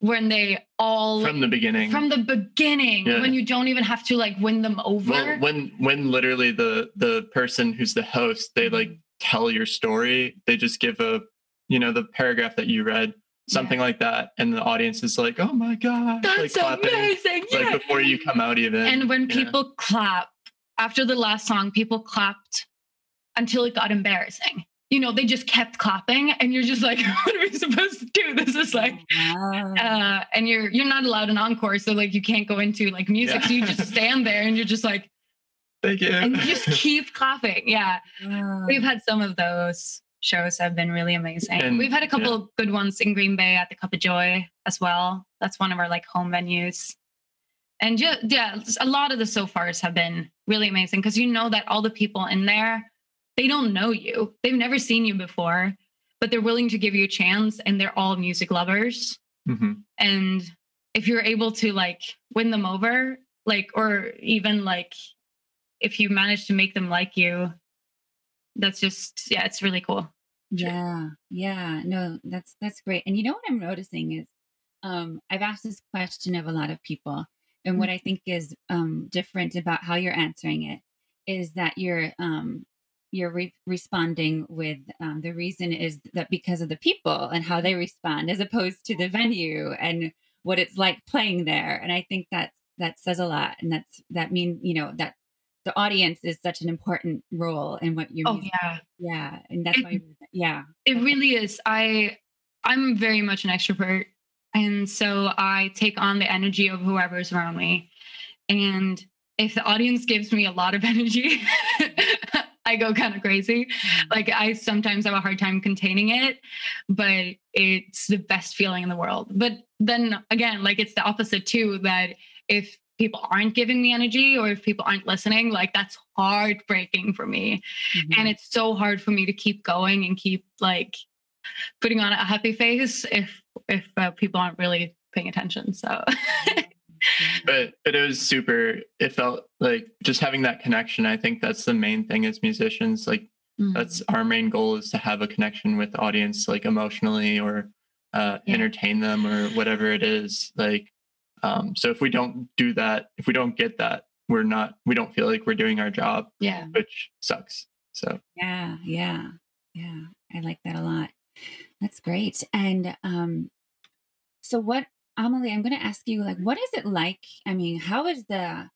[SPEAKER 2] when they all
[SPEAKER 3] From the beginning.
[SPEAKER 2] from the beginning,
[SPEAKER 3] Yeah.
[SPEAKER 2] when you don't even have to like win them over.
[SPEAKER 3] well, when when literally the the person who's the host, they mm-hmm. like tell your story. They just give a you know the paragraph that you read, something like that, and the audience is like, "Oh my god!" like
[SPEAKER 2] That's
[SPEAKER 3] clapping,
[SPEAKER 2] amazing.
[SPEAKER 3] like before you come out even.
[SPEAKER 2] And when
[SPEAKER 3] Yeah.
[SPEAKER 2] people clap after the last song, people clapped until it got embarrassing. You know, they just kept clapping, and you're just like, "What are we supposed to do?" This is like,
[SPEAKER 1] Wow.
[SPEAKER 2] uh, and you're you're not allowed an encore, so like you can't go into like music.
[SPEAKER 3] Yeah.
[SPEAKER 2] So you just stand there, and you're just like,
[SPEAKER 3] Thank you.
[SPEAKER 2] and you just keep clapping. Yeah,
[SPEAKER 1] Wow.
[SPEAKER 2] we've had some of those shows have been really amazing.
[SPEAKER 3] And-
[SPEAKER 2] we've had a couple of good ones in Green Bay at the Cup of Joy as well. That's one of our like home venues. And ju- yeah, a lot of the Sofars have been really amazing because you know that all the people in there, they don't know you. They've never seen you before, but they're willing to give you a chance and they're all music lovers.
[SPEAKER 3] Mhm.
[SPEAKER 2] And if you're able to like win them over, like, or even like if you manage to make them like you, that's just, yeah, it's really cool.
[SPEAKER 1] Yeah, yeah. No, that's that's great. And you know what I'm noticing is um I've asked this question of a lot of people and what I think is um different about how you're answering it is that you're um you're re- responding with um, the reason is that because of the people and how they respond as opposed to the venue and what it's like playing there and i think that that says a lot and that's that mean you know that the audience is such an important role in what you're
[SPEAKER 2] Oh, yeah.
[SPEAKER 1] yeah and that's why yeah
[SPEAKER 2] It really is. I I'm very much an extrovert. And so I take on the energy of whoever's around me. And if the audience gives me a lot of energy, I go kind of crazy. Like I sometimes have a hard time containing it, but it's the best feeling in the world. But then again, like it's the opposite too, that if people aren't giving me energy or if people aren't listening, like that's heartbreaking for me
[SPEAKER 1] Mhm.
[SPEAKER 2] and it's so hard for me to keep going and keep like putting on a happy face if if uh, people aren't really paying attention so
[SPEAKER 3] but but it was super it felt like just having that connection i think that's the main thing as musicians like
[SPEAKER 2] Mm-hmm.
[SPEAKER 3] that's our main goal is to have a connection with the audience like emotionally or uh,
[SPEAKER 1] Yeah.
[SPEAKER 3] entertain them or whatever it is like um, so if we don't do that if we don't get that we're not we don't feel like we're doing our job
[SPEAKER 2] yeah
[SPEAKER 3] which sucks so
[SPEAKER 1] Yeah, yeah, yeah. I like that a lot. That's great. And um, so what, Amelie? I'm going to ask you, like, what is it like? I mean, how is the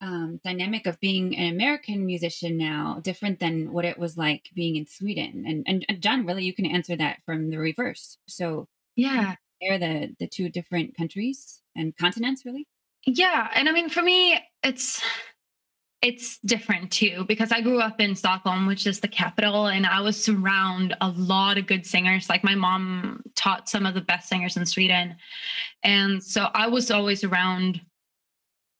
[SPEAKER 1] um, dynamic of being an American musician now different than what it was like being in Sweden? And and, and Jon, really, you can answer that from the reverse. So
[SPEAKER 2] yeah
[SPEAKER 1] compare the the two different countries and continents, really?
[SPEAKER 2] Yeah, and I mean, for me, it's it's different too because I grew up in Stockholm, which is the capital, and I was surrounded a lot of good singers. Like my mom taught some of the best singers in Sweden, and so I was always around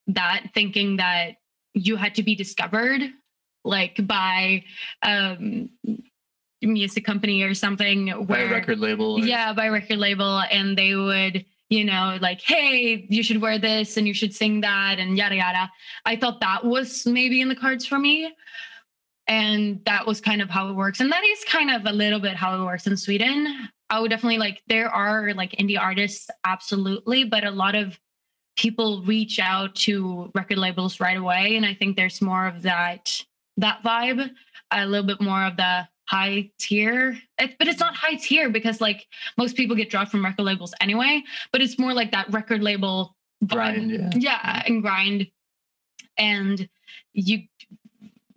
[SPEAKER 2] that, thinking that you had to be discovered, like by um, music company or something, where
[SPEAKER 3] by a record label. Or...
[SPEAKER 2] Yeah, by record label, and they would you know, like, hey, you should wear this and you should sing that and yada yada. I thought that was maybe in the cards for me. And that was kind of how it works. And that is kind of a little bit how it works in Sweden. I would definitely like, there are like indie artists, absolutely, but a lot of people reach out to record labels right away. And I think there's more of that that vibe, a little bit more of the high tier. It, but it's not high tier because like most people get dropped from record labels anyway but it's more like that record label
[SPEAKER 3] grind yeah.
[SPEAKER 2] yeah and grind. And you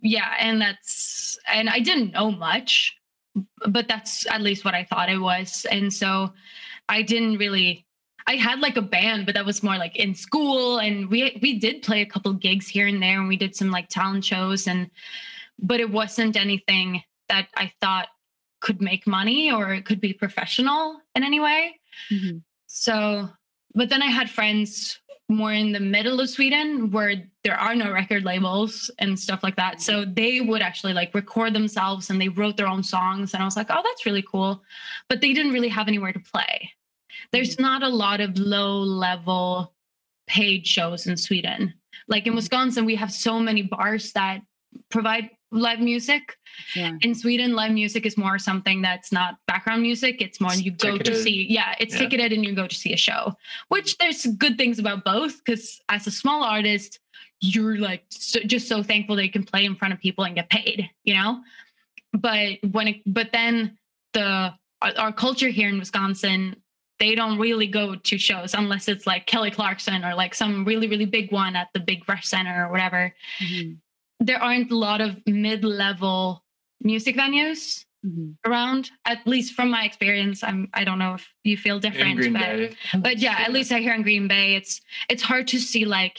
[SPEAKER 2] yeah and that's and i didn't know much but that's at least what i thought it was. And so i didn't really i had like a band but that was more like in school. And we we did play a couple gigs here and there and we did some like talent shows. And but it wasn't anything that I thought could make money or it could be professional in any way. Mm-hmm. So, but then I had friends more in the middle of Sweden where there are no record labels and stuff like that. So they would actually like record themselves and they wrote their own songs. And I was like, oh, that's really cool. But they didn't really have anywhere to play. There's mm-hmm. not a lot of low level paid shows in Sweden. Like in mm-hmm. Wisconsin, we have so many bars that provide live music. Yeah. In Sweden, live music is more something that's not background music. It's more you go ticketed. to see, yeah, it's yeah. ticketed and you go to see a show, which there's good things about both because as a small artist, you're like so, just so thankful that you can play in front of people and get paid, you know? But when it, but then the, our, our culture here in Wisconsin, they don't really go to shows unless it's like Kelly Clarkson or like some really, really big one at the big Resch Center or whatever. Mm-hmm there aren't a lot of mid-level music venues mm-hmm. around at least from my experience i'm i don't know if you feel different but but yeah at least i hear in green bay it's it's hard to see like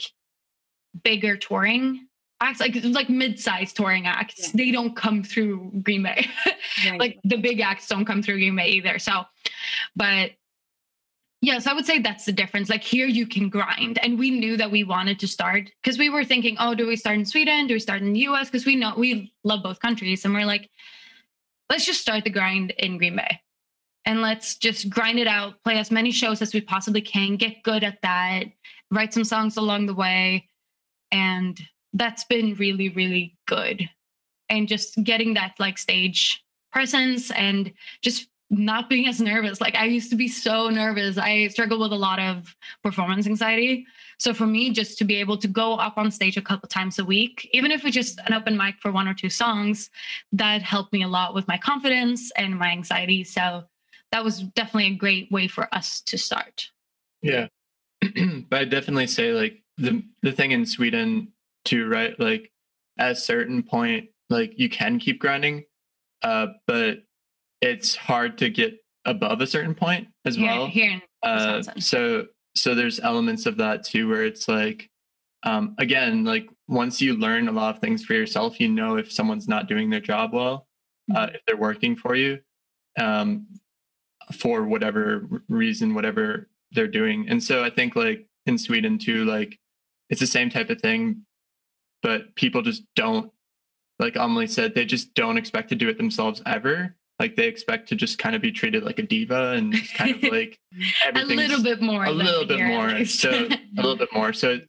[SPEAKER 2] bigger touring acts like like mid-sized touring acts yeah. they don't come through green bay right. like the big acts don't come through green bay either so but Yes, I would say that's the difference. Like here, you can grind. And we knew that we wanted to start because we were thinking, oh, do we start in Sweden? Do we start in the US? Because we know we love both countries. And we're like, let's just start the grind in Green Bay and let's just grind it out, play as many shows as we possibly can, get good at that, write some songs along the way. And that's been really, really good. And just getting that like stage presence and just not being as nervous. Like I used to be so nervous. I struggle with a lot of performance anxiety. So for me, just to be able to go up on stage a couple times a week, even if it's just an open mic for one or two songs, that helped me a lot with my confidence and my anxiety. So that was definitely a great way for us to start.
[SPEAKER 3] Yeah. but I definitely say like the the thing in Sweden too, right? Like at a certain point, like you can keep grinding. Uh, but it's hard to get above a certain point as
[SPEAKER 2] here,
[SPEAKER 3] well.
[SPEAKER 2] Here in
[SPEAKER 3] uh, so so there's elements of that too where it's like um, again like once you learn a lot of things for yourself you know if someone's not doing their job well uh, mm-hmm. if they're working for you um, for whatever reason whatever they're doing and so i think like in sweden too like it's the same type of thing but people just don't like Amelie said they just don't expect to do it themselves ever like they expect to just kind of be treated like a diva and just kind of like
[SPEAKER 2] a little bit more
[SPEAKER 3] a little bit more so a little bit more. So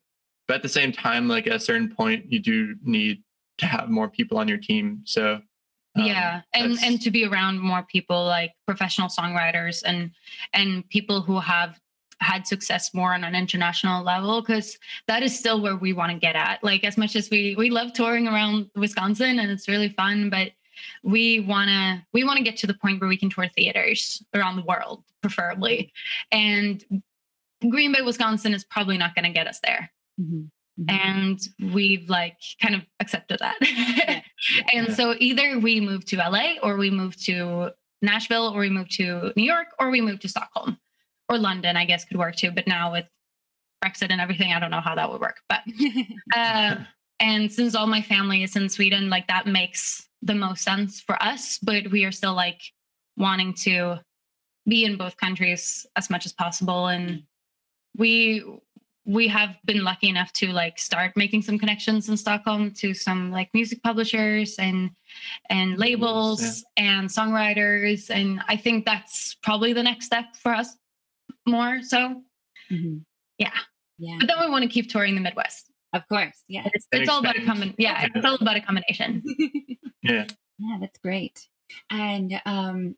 [SPEAKER 3] but at the same time like at a certain point you do need to have more people on your team so
[SPEAKER 2] um, yeah and and to be around more people like professional songwriters and and people who have had success more on an international level because that is still where we want to get at. Like as much as we we love touring around wisconsin and it's really fun but we want to we want to get to the point where we can tour theaters around the world preferably and green bay wisconsin is probably not going to get us there mm-hmm. Mm-hmm. and we've like kind of accepted that yeah. and yeah. so either we move to la or we move to nashville or we move to new york or we move to stockholm or London, I guess, could work too. But now with Brexit and everything, I don't know how that would work. But uh, and since all my family is in Sweden, like that makes the most sense for us. But we are still like wanting to be in both countries as much as possible, and we we have been lucky enough to like start making some connections in Stockholm to some like music publishers and and labels yeah. and songwriters and I think that's probably the next step for us more so mm-hmm. yeah yeah but then we want to keep touring the Midwest
[SPEAKER 1] of course yeah
[SPEAKER 2] it's, it's all about a common yeah it's all about a combination
[SPEAKER 3] yeah
[SPEAKER 1] yeah that's great and um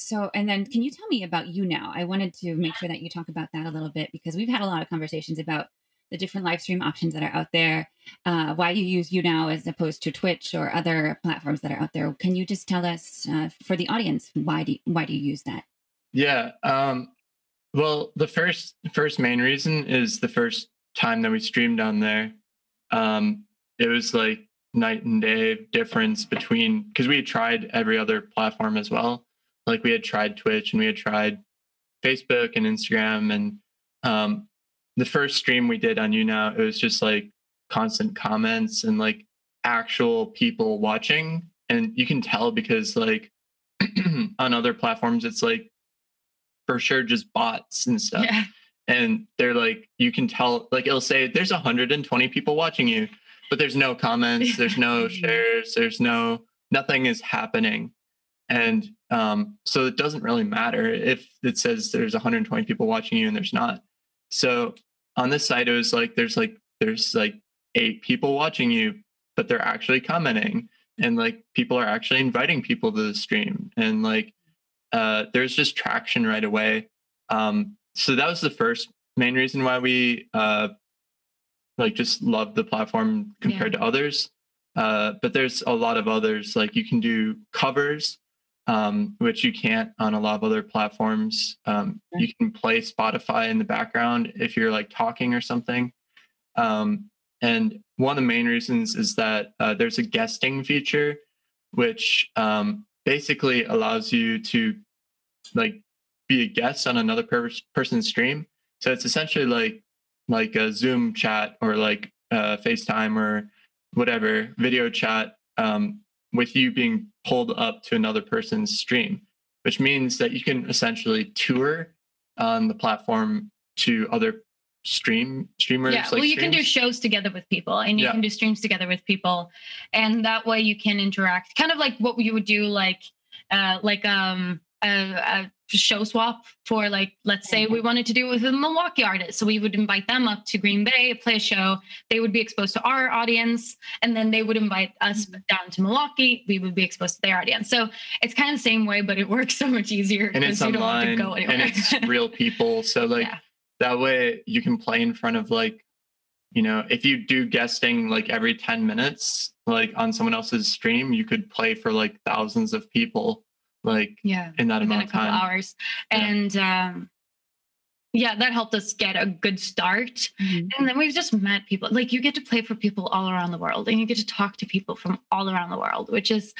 [SPEAKER 1] so, and then can you tell me about YouNow? I wanted to make sure that you talk about that a little bit because we've had a lot of conversations about the different live stream options that are out there, uh, why you use YouNow as opposed to Twitch or other platforms that are out there. Can you just tell us uh, for the audience why do you, why do you use that?
[SPEAKER 3] Yeah. Um, well, the first first main reason is the first time that we streamed on there. Um, it was like night and day difference between because we had tried every other platform as well like we had tried Twitch and we had tried Facebook and Instagram. And um, the first stream we did on YouNow, it was just like constant comments and like actual people watching. And you can tell because like on other platforms, it's like for sure just bots and stuff. Yeah. And they're like, you can tell, like it'll say there's 120 people watching you, but there's no comments, there's no shares, there's no, nothing is happening. And um, so it doesn't really matter if it says there's 120 people watching you and there's not. So on this site, it was like there's like there's like eight people watching you, but they're actually commenting and like people are actually inviting people to the stream and like uh, there's just traction right away. Um, so that was the first main reason why we uh, like just love the platform compared yeah. to others. Uh, but there's a lot of others like you can do covers um, which you can't on a lot of other platforms. Um, you can play Spotify in the background if you're like talking or something. Um, and one of the main reasons is that uh, there's a guesting feature, which um, basically allows you to like be a guest on another per- person's stream. So it's essentially like like a Zoom chat or like uh, FaceTime or whatever video chat um, with you being pulled up to another person's stream, which means that you can essentially tour on the platform to other stream streamers
[SPEAKER 2] yeah
[SPEAKER 3] like
[SPEAKER 2] well you
[SPEAKER 3] streams.
[SPEAKER 2] can do shows together with people and you yeah. can do streams together with people and that way you can interact kind of like what you would do like uh like um a, a show swap for like let's say we wanted to do it with a milwaukee artist. So we would invite them up to green bay play a show. They would be exposed to our audience and then they would invite us mm-hmm. down to milwaukee. We would be exposed to their audience. So it's kind of the same way but it works so much easier
[SPEAKER 3] and it's online and it's real people. So like yeah. that way you can play in front of like you know if you do guesting like every 10 minutes like on someone else's stream you could play for like thousands of people like
[SPEAKER 2] yeah
[SPEAKER 3] in that amount
[SPEAKER 2] of time hours yeah. and um yeah that helped us get a good start mm-hmm. and then we've just met people like you get to play for people all around the world and you get to talk to people from all around the world which is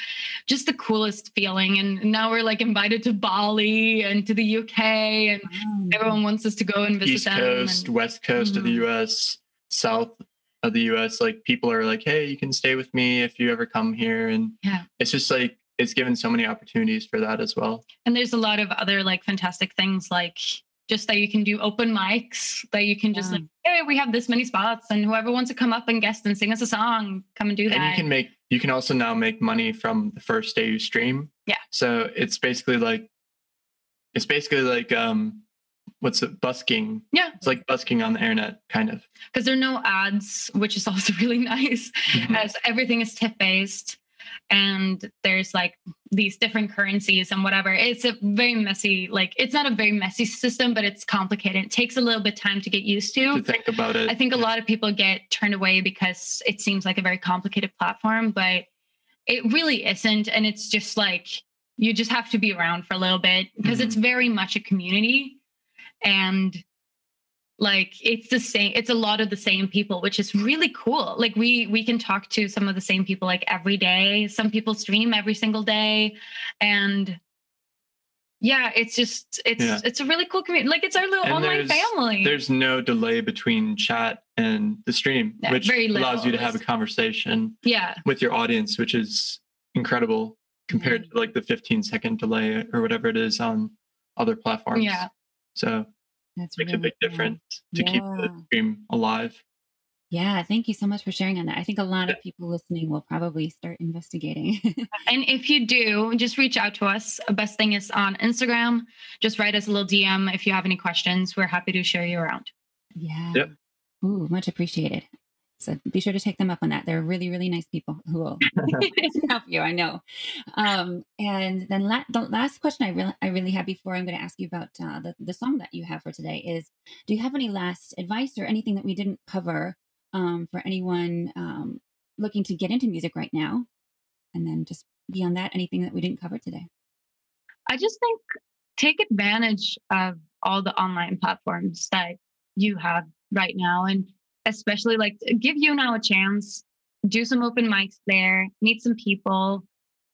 [SPEAKER 2] just the coolest feeling and now we're like invited to bali and to the uk and mm-hmm. everyone wants us to go and visit
[SPEAKER 3] East
[SPEAKER 2] them
[SPEAKER 3] coast
[SPEAKER 2] and,
[SPEAKER 3] west coast mm-hmm. of the mm-hmm. us south of the us like people are like hey you can stay with me if you ever come here and
[SPEAKER 2] yeah
[SPEAKER 3] it's just like it's given so many opportunities for that as well.
[SPEAKER 2] And there's a lot of other like fantastic things like just that you can do open mics that you can just yeah. like hey we have this many spots and whoever wants to come up and guest and sing us a song come and do that
[SPEAKER 3] and you can make you can also now make money from the first day you stream.
[SPEAKER 2] Yeah.
[SPEAKER 3] So it's basically like it's basically like um what's it busking.
[SPEAKER 2] Yeah.
[SPEAKER 3] It's like busking on the internet kind of.
[SPEAKER 2] Because there are no ads which is also really nice mm-hmm. as everything is tip based and there's like these different currencies and whatever. It's a very messy, like it's not a very messy system, but it's complicated. It takes a little bit time to get used to.
[SPEAKER 3] To think about it.
[SPEAKER 2] I think a lot of people get turned away because it seems like a very complicated platform, but it really isn't. And it's just like you just have to be around for a little bit because mm-hmm. it's very much a community. And like it's the same it's a lot of the same people which is really cool like we we can talk to some of the same people like every day some people stream every single day and yeah, it's just it's
[SPEAKER 3] Yeah.
[SPEAKER 2] it's a really cool community. Like it's our little
[SPEAKER 3] And
[SPEAKER 2] online
[SPEAKER 3] there's-
[SPEAKER 2] family.
[SPEAKER 3] There's no delay between chat and the stream,
[SPEAKER 2] Yeah,
[SPEAKER 3] which allows you to have a conversation
[SPEAKER 2] yeah,
[SPEAKER 3] with your audience, which is incredible compared mm-hmm. to like the 15 second delay or whatever it is on other platforms.
[SPEAKER 2] Yeah.
[SPEAKER 3] So
[SPEAKER 1] That's
[SPEAKER 3] makes a big
[SPEAKER 1] cool.
[SPEAKER 3] difference to keep the
[SPEAKER 1] Yeah.
[SPEAKER 3] stream alive.
[SPEAKER 1] Yeah, thank you so much for sharing on that. I think a lot of people listening will probably start investigating.
[SPEAKER 2] and if you do, just reach out to us. Best thing is on Instagram. Just write us a little DM if you have any questions. We're happy to share you around.
[SPEAKER 1] yeah.
[SPEAKER 3] Yep.
[SPEAKER 1] Ooh, much appreciated. So be sure to take them up on that. They're really, really nice people who will help you. I know. Um, and then la- the last question I really, I really have before I'm going to ask you about uh, the the song that you have for today is: Do you have any last advice or anything that we didn't cover um, for anyone um, looking to get into music right now? And then just beyond that, anything that we didn't cover today?
[SPEAKER 2] I just think take advantage of all the online platforms that you have right now. And especially like give YouNow a chance, do some open mics there, meet some people.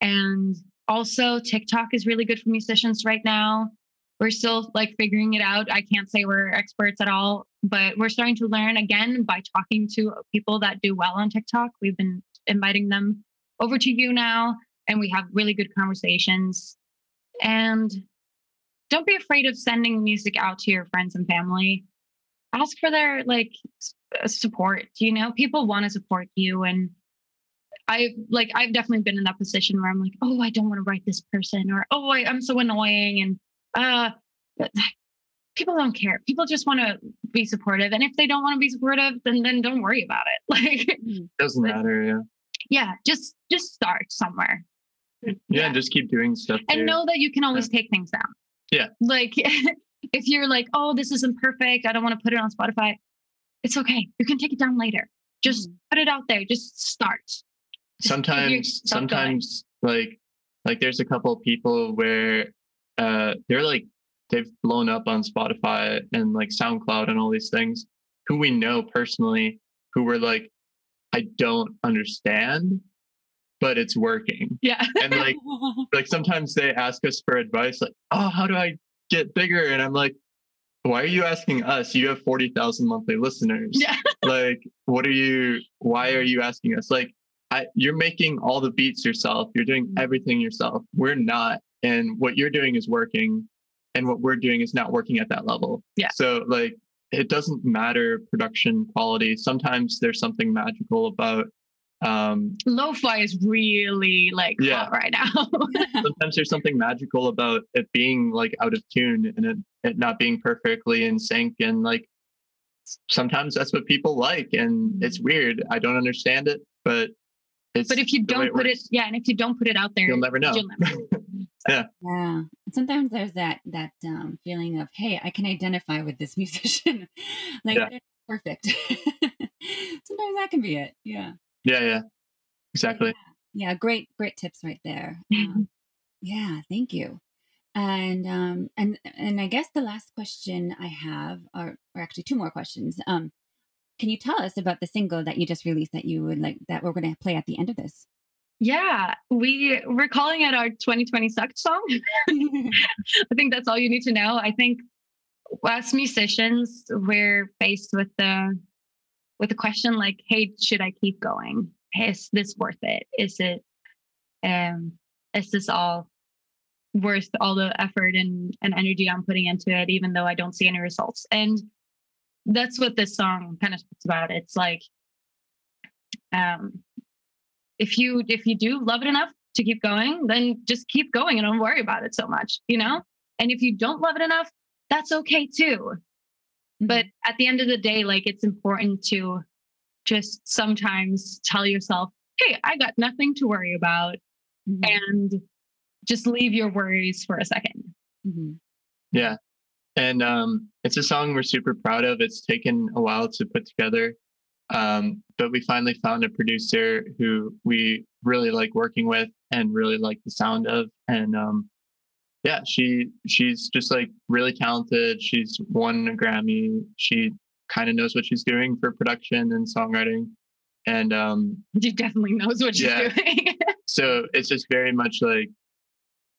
[SPEAKER 2] And also, TikTok is really good for musicians right now. We're still like figuring it out. I can't say we're experts at all, but we're starting to learn again by talking to people that do well on TikTok. We've been inviting them over to YouNow, and we have really good conversations and don't be afraid of sending music out to your friends and family ask for their like support you know people want to support you and i like i've definitely been in that position where i'm like oh i don't want to write this person or oh I, i'm so annoying and uh people don't care people just want to be supportive and if they don't want to be supportive then then don't worry about it like
[SPEAKER 3] Doesn't
[SPEAKER 2] Like-
[SPEAKER 3] matter. Yeah.
[SPEAKER 2] yeah just just start somewhere
[SPEAKER 3] Yeah.
[SPEAKER 2] Yeah.
[SPEAKER 3] And just keep doing stuff.
[SPEAKER 2] and
[SPEAKER 3] too.
[SPEAKER 2] know that you can always take things down.
[SPEAKER 3] Yeah.
[SPEAKER 2] Like if you're like, oh, this isn't perfect, I don't want to put it on Spotify. It's okay. You can take it down later. Just put it out there. Just start. Just get
[SPEAKER 3] sometimes
[SPEAKER 2] going.
[SPEAKER 3] sometimes like like there's a couple of people where uh they're like they've blown up on spotify and like soundcloud and all these things who we know personally who were like i don't understand but it's working
[SPEAKER 2] Yeah.
[SPEAKER 3] and like like sometimes they ask us for advice like oh how do i get bigger and i'm like why are you asking us you have 40,000 monthly listeners
[SPEAKER 2] Yeah.
[SPEAKER 3] like what are you why are you asking us like I, you're making all the beats yourself you're doing
[SPEAKER 1] Mhm.
[SPEAKER 3] everything yourself we're not and what you're doing is working and what we're doing is not working at that level
[SPEAKER 2] Yeah.
[SPEAKER 3] so like it doesn't matter production quality sometimes there's something magical about um
[SPEAKER 2] Lo-fi is really like
[SPEAKER 3] Yeah.
[SPEAKER 2] hot right now.
[SPEAKER 3] sometimes there's something magical about it being like out of tune and it, it not being perfectly in sync and like sometimes that's what people like and it's weird i don't understand it but it's
[SPEAKER 2] but if you don't put it,
[SPEAKER 3] works.
[SPEAKER 2] yeah, and if you don't put it out there,
[SPEAKER 3] you'll never know
[SPEAKER 2] you'll never.
[SPEAKER 1] Yeah. And sometimes there's that that um, feeling of, hey, I can identify with this musician. like
[SPEAKER 3] Yeah.
[SPEAKER 1] they're perfect. sometimes that can be it. Yeah.
[SPEAKER 3] yeah yeah exactly
[SPEAKER 1] Yeah. Great, great tips right there.
[SPEAKER 2] Mm-hmm.
[SPEAKER 1] Um, yeah, thank you. And um and and I guess the last question I have, are, or actually two more questions. Um, can you tell us about the single that you just released that you would like that we're going to play at the end of this?
[SPEAKER 2] Yeah, we we're calling it our 2020 sucked song. I think that's all you need to know. I think as musicians, we're faced with the with the question like, hey, should I keep going? Is this worth it? Is it um is this all worth all the effort and, and energy I'm putting into it, even though I don't see any results? And that's what this song kind of speaks about. It's like um if you if you do love it enough to keep going, then just keep going and don't worry about it so much, you know? And if you don't love it enough, that's okay too. But at the end of the day, like it's important to just sometimes tell yourself, hey, I got nothing to worry about.
[SPEAKER 1] Mhm.
[SPEAKER 2] And just leave your worries for a second.
[SPEAKER 1] Mhm.
[SPEAKER 3] yeah and um it's a song we're super proud of it's taken a while to put together um but we finally found a producer who we really like working with and really like the sound of and um yeah she she's just like really talented she's won a grammy she kind of knows what she's doing for production and songwriting and um
[SPEAKER 2] She definitely knows what she's
[SPEAKER 3] Yeah.
[SPEAKER 2] doing.
[SPEAKER 3] so it's just very much like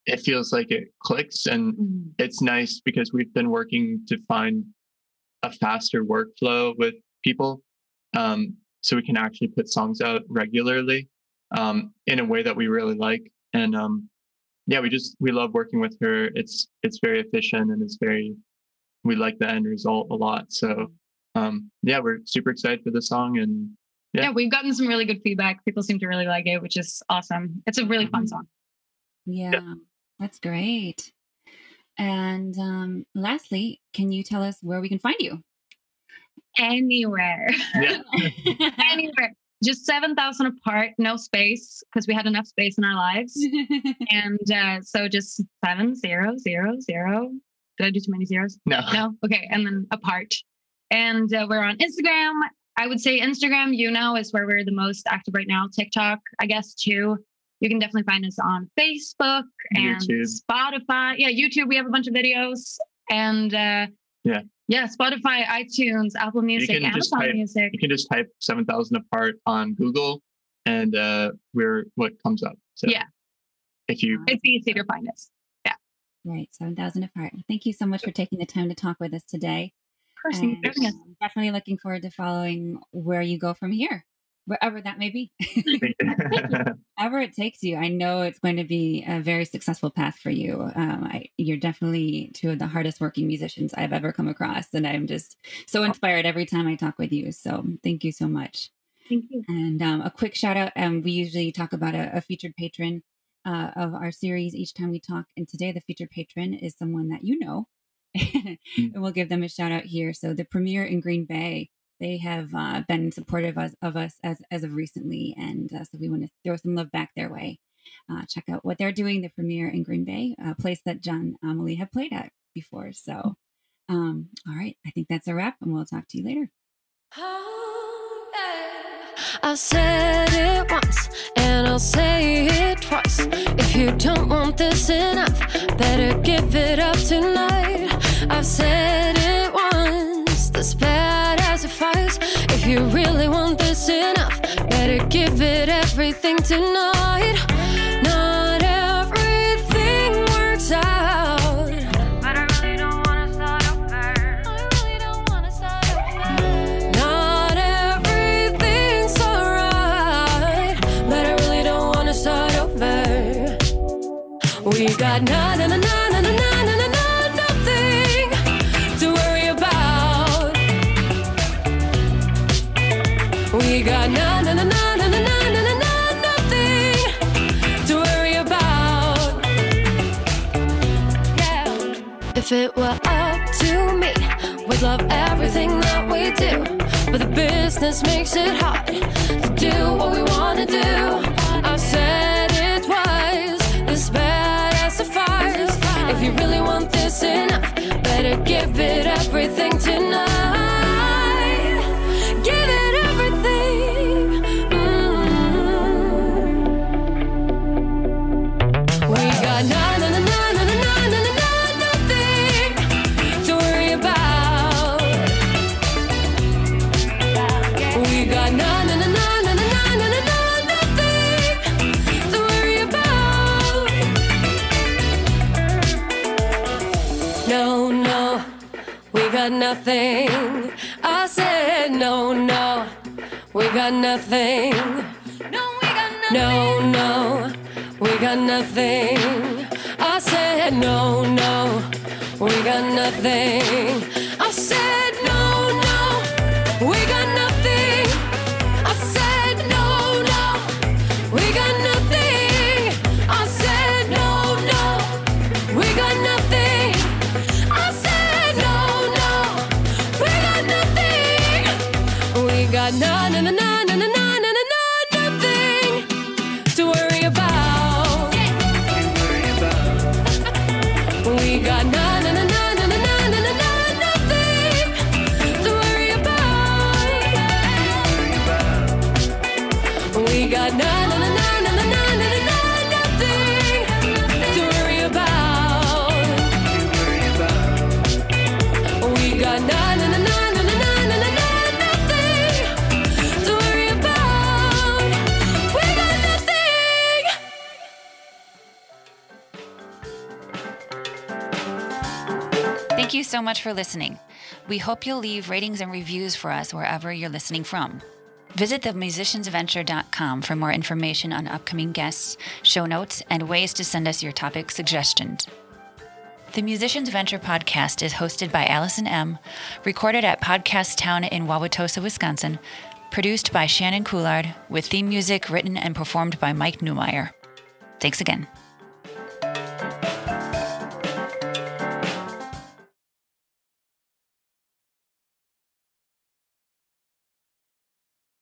[SPEAKER 3] it feels like it clicks and
[SPEAKER 2] Mhm.
[SPEAKER 3] it's nice because we've been working to find a faster workflow with people um, so we can actually put songs out regularly um, in a way that we really like and um, yeah we just we love working with her it's it's very efficient and it's very we like the end result a lot so um, yeah we're super excited for the song and
[SPEAKER 2] yeah.
[SPEAKER 3] Yeah.
[SPEAKER 2] we've gotten some really good feedback. People seem to really like it, which is awesome. It's a really fun
[SPEAKER 3] Mhm.
[SPEAKER 2] song.
[SPEAKER 1] Yeah, that's great. And um, lastly, can you tell us where we can find you?
[SPEAKER 2] Anywhere,
[SPEAKER 3] yeah
[SPEAKER 2] anywhere. Just seven thousand apart, no space because we had enough space in our lives, and uh, so just seven zero zero zero. Did I do too many zeros?
[SPEAKER 3] no
[SPEAKER 2] No. Okay, and then apart. And uh, we're on Instagram. I would say Instagram, you know, is where we're the most active right now. TikTok, I guess, too. You can definitely find us on Facebook and
[SPEAKER 3] YouTube.
[SPEAKER 2] Spotify. Yeah, YouTube. We have a bunch of videos. And uh,
[SPEAKER 3] Yeah.
[SPEAKER 2] yeah, Spotify, iTunes, Apple Music, Amazon
[SPEAKER 3] type-
[SPEAKER 2] Music.
[SPEAKER 3] you can just type 7000 apart on google and uh we're what comes up so
[SPEAKER 2] Yeah.
[SPEAKER 3] if you
[SPEAKER 2] It's easy to find us.
[SPEAKER 1] Yeah, right, 7,000 apart. Thank you so much for taking the time to talk with us today.
[SPEAKER 2] Of course, thanks for having us.
[SPEAKER 1] um, definitely looking forward to following where you go from here, wherever that may be. Wherever it takes you, I know it's going to be a very successful path for you. Um, I, you're definitely two of the hardest working musicians I've ever come across, and I'm just so inspired every time I talk with you. So thank you so much.
[SPEAKER 2] Thank you.
[SPEAKER 1] And um, a quick shout out. Um, we usually talk about a, a featured patron uh, of our series each time we talk. And today, the featured patron is someone that you know. and we'll give them a shout out here. So, the premiere in Green Bay, they have uh, been supportive of, of us as, as of recently. And uh, so, we want to throw some love back their way. Uh, check out what they're doing, the premiere in Green Bay, a place that Jon Amelie have played at before. So, um, all right, I think that's a wrap, and we'll talk to you later.
[SPEAKER 4] I said it once and I'll say it twice. If you don't want this enough, better give it up tonight. I've said it once, this bad as it fights. If you really want this enough, better give it everything tonight. Not everything works out. But I really don't wanna start over. I really don't wanna start over. Not everything's alright, but I really don't wanna start over. We got na If it were up to me, we'd love everything that we do. But the business makes it hard to do what we wanna do. I've said it twice, this bad as the fires. If you really want this enough, better give it everything tonight. No, no, we got nothing. I said no, no, we got nothing. No, we got nothing. No, no, we got nothing. I said no, no, we got nothing. I said
[SPEAKER 1] so much for listening. We hope you'll leave ratings and reviews for us wherever you're listening from. Visit themusiciansventure.com for more information on upcoming guests, show notes, and ways to send us your topic suggestions. The Musicians Venture podcast is hosted by Allison Emm, recorded at Podcast Town in Wauwatosa, Wisconsin, produced by Shannon Coulard, with theme music written and performed by Mike Newmeyer. Thanks again.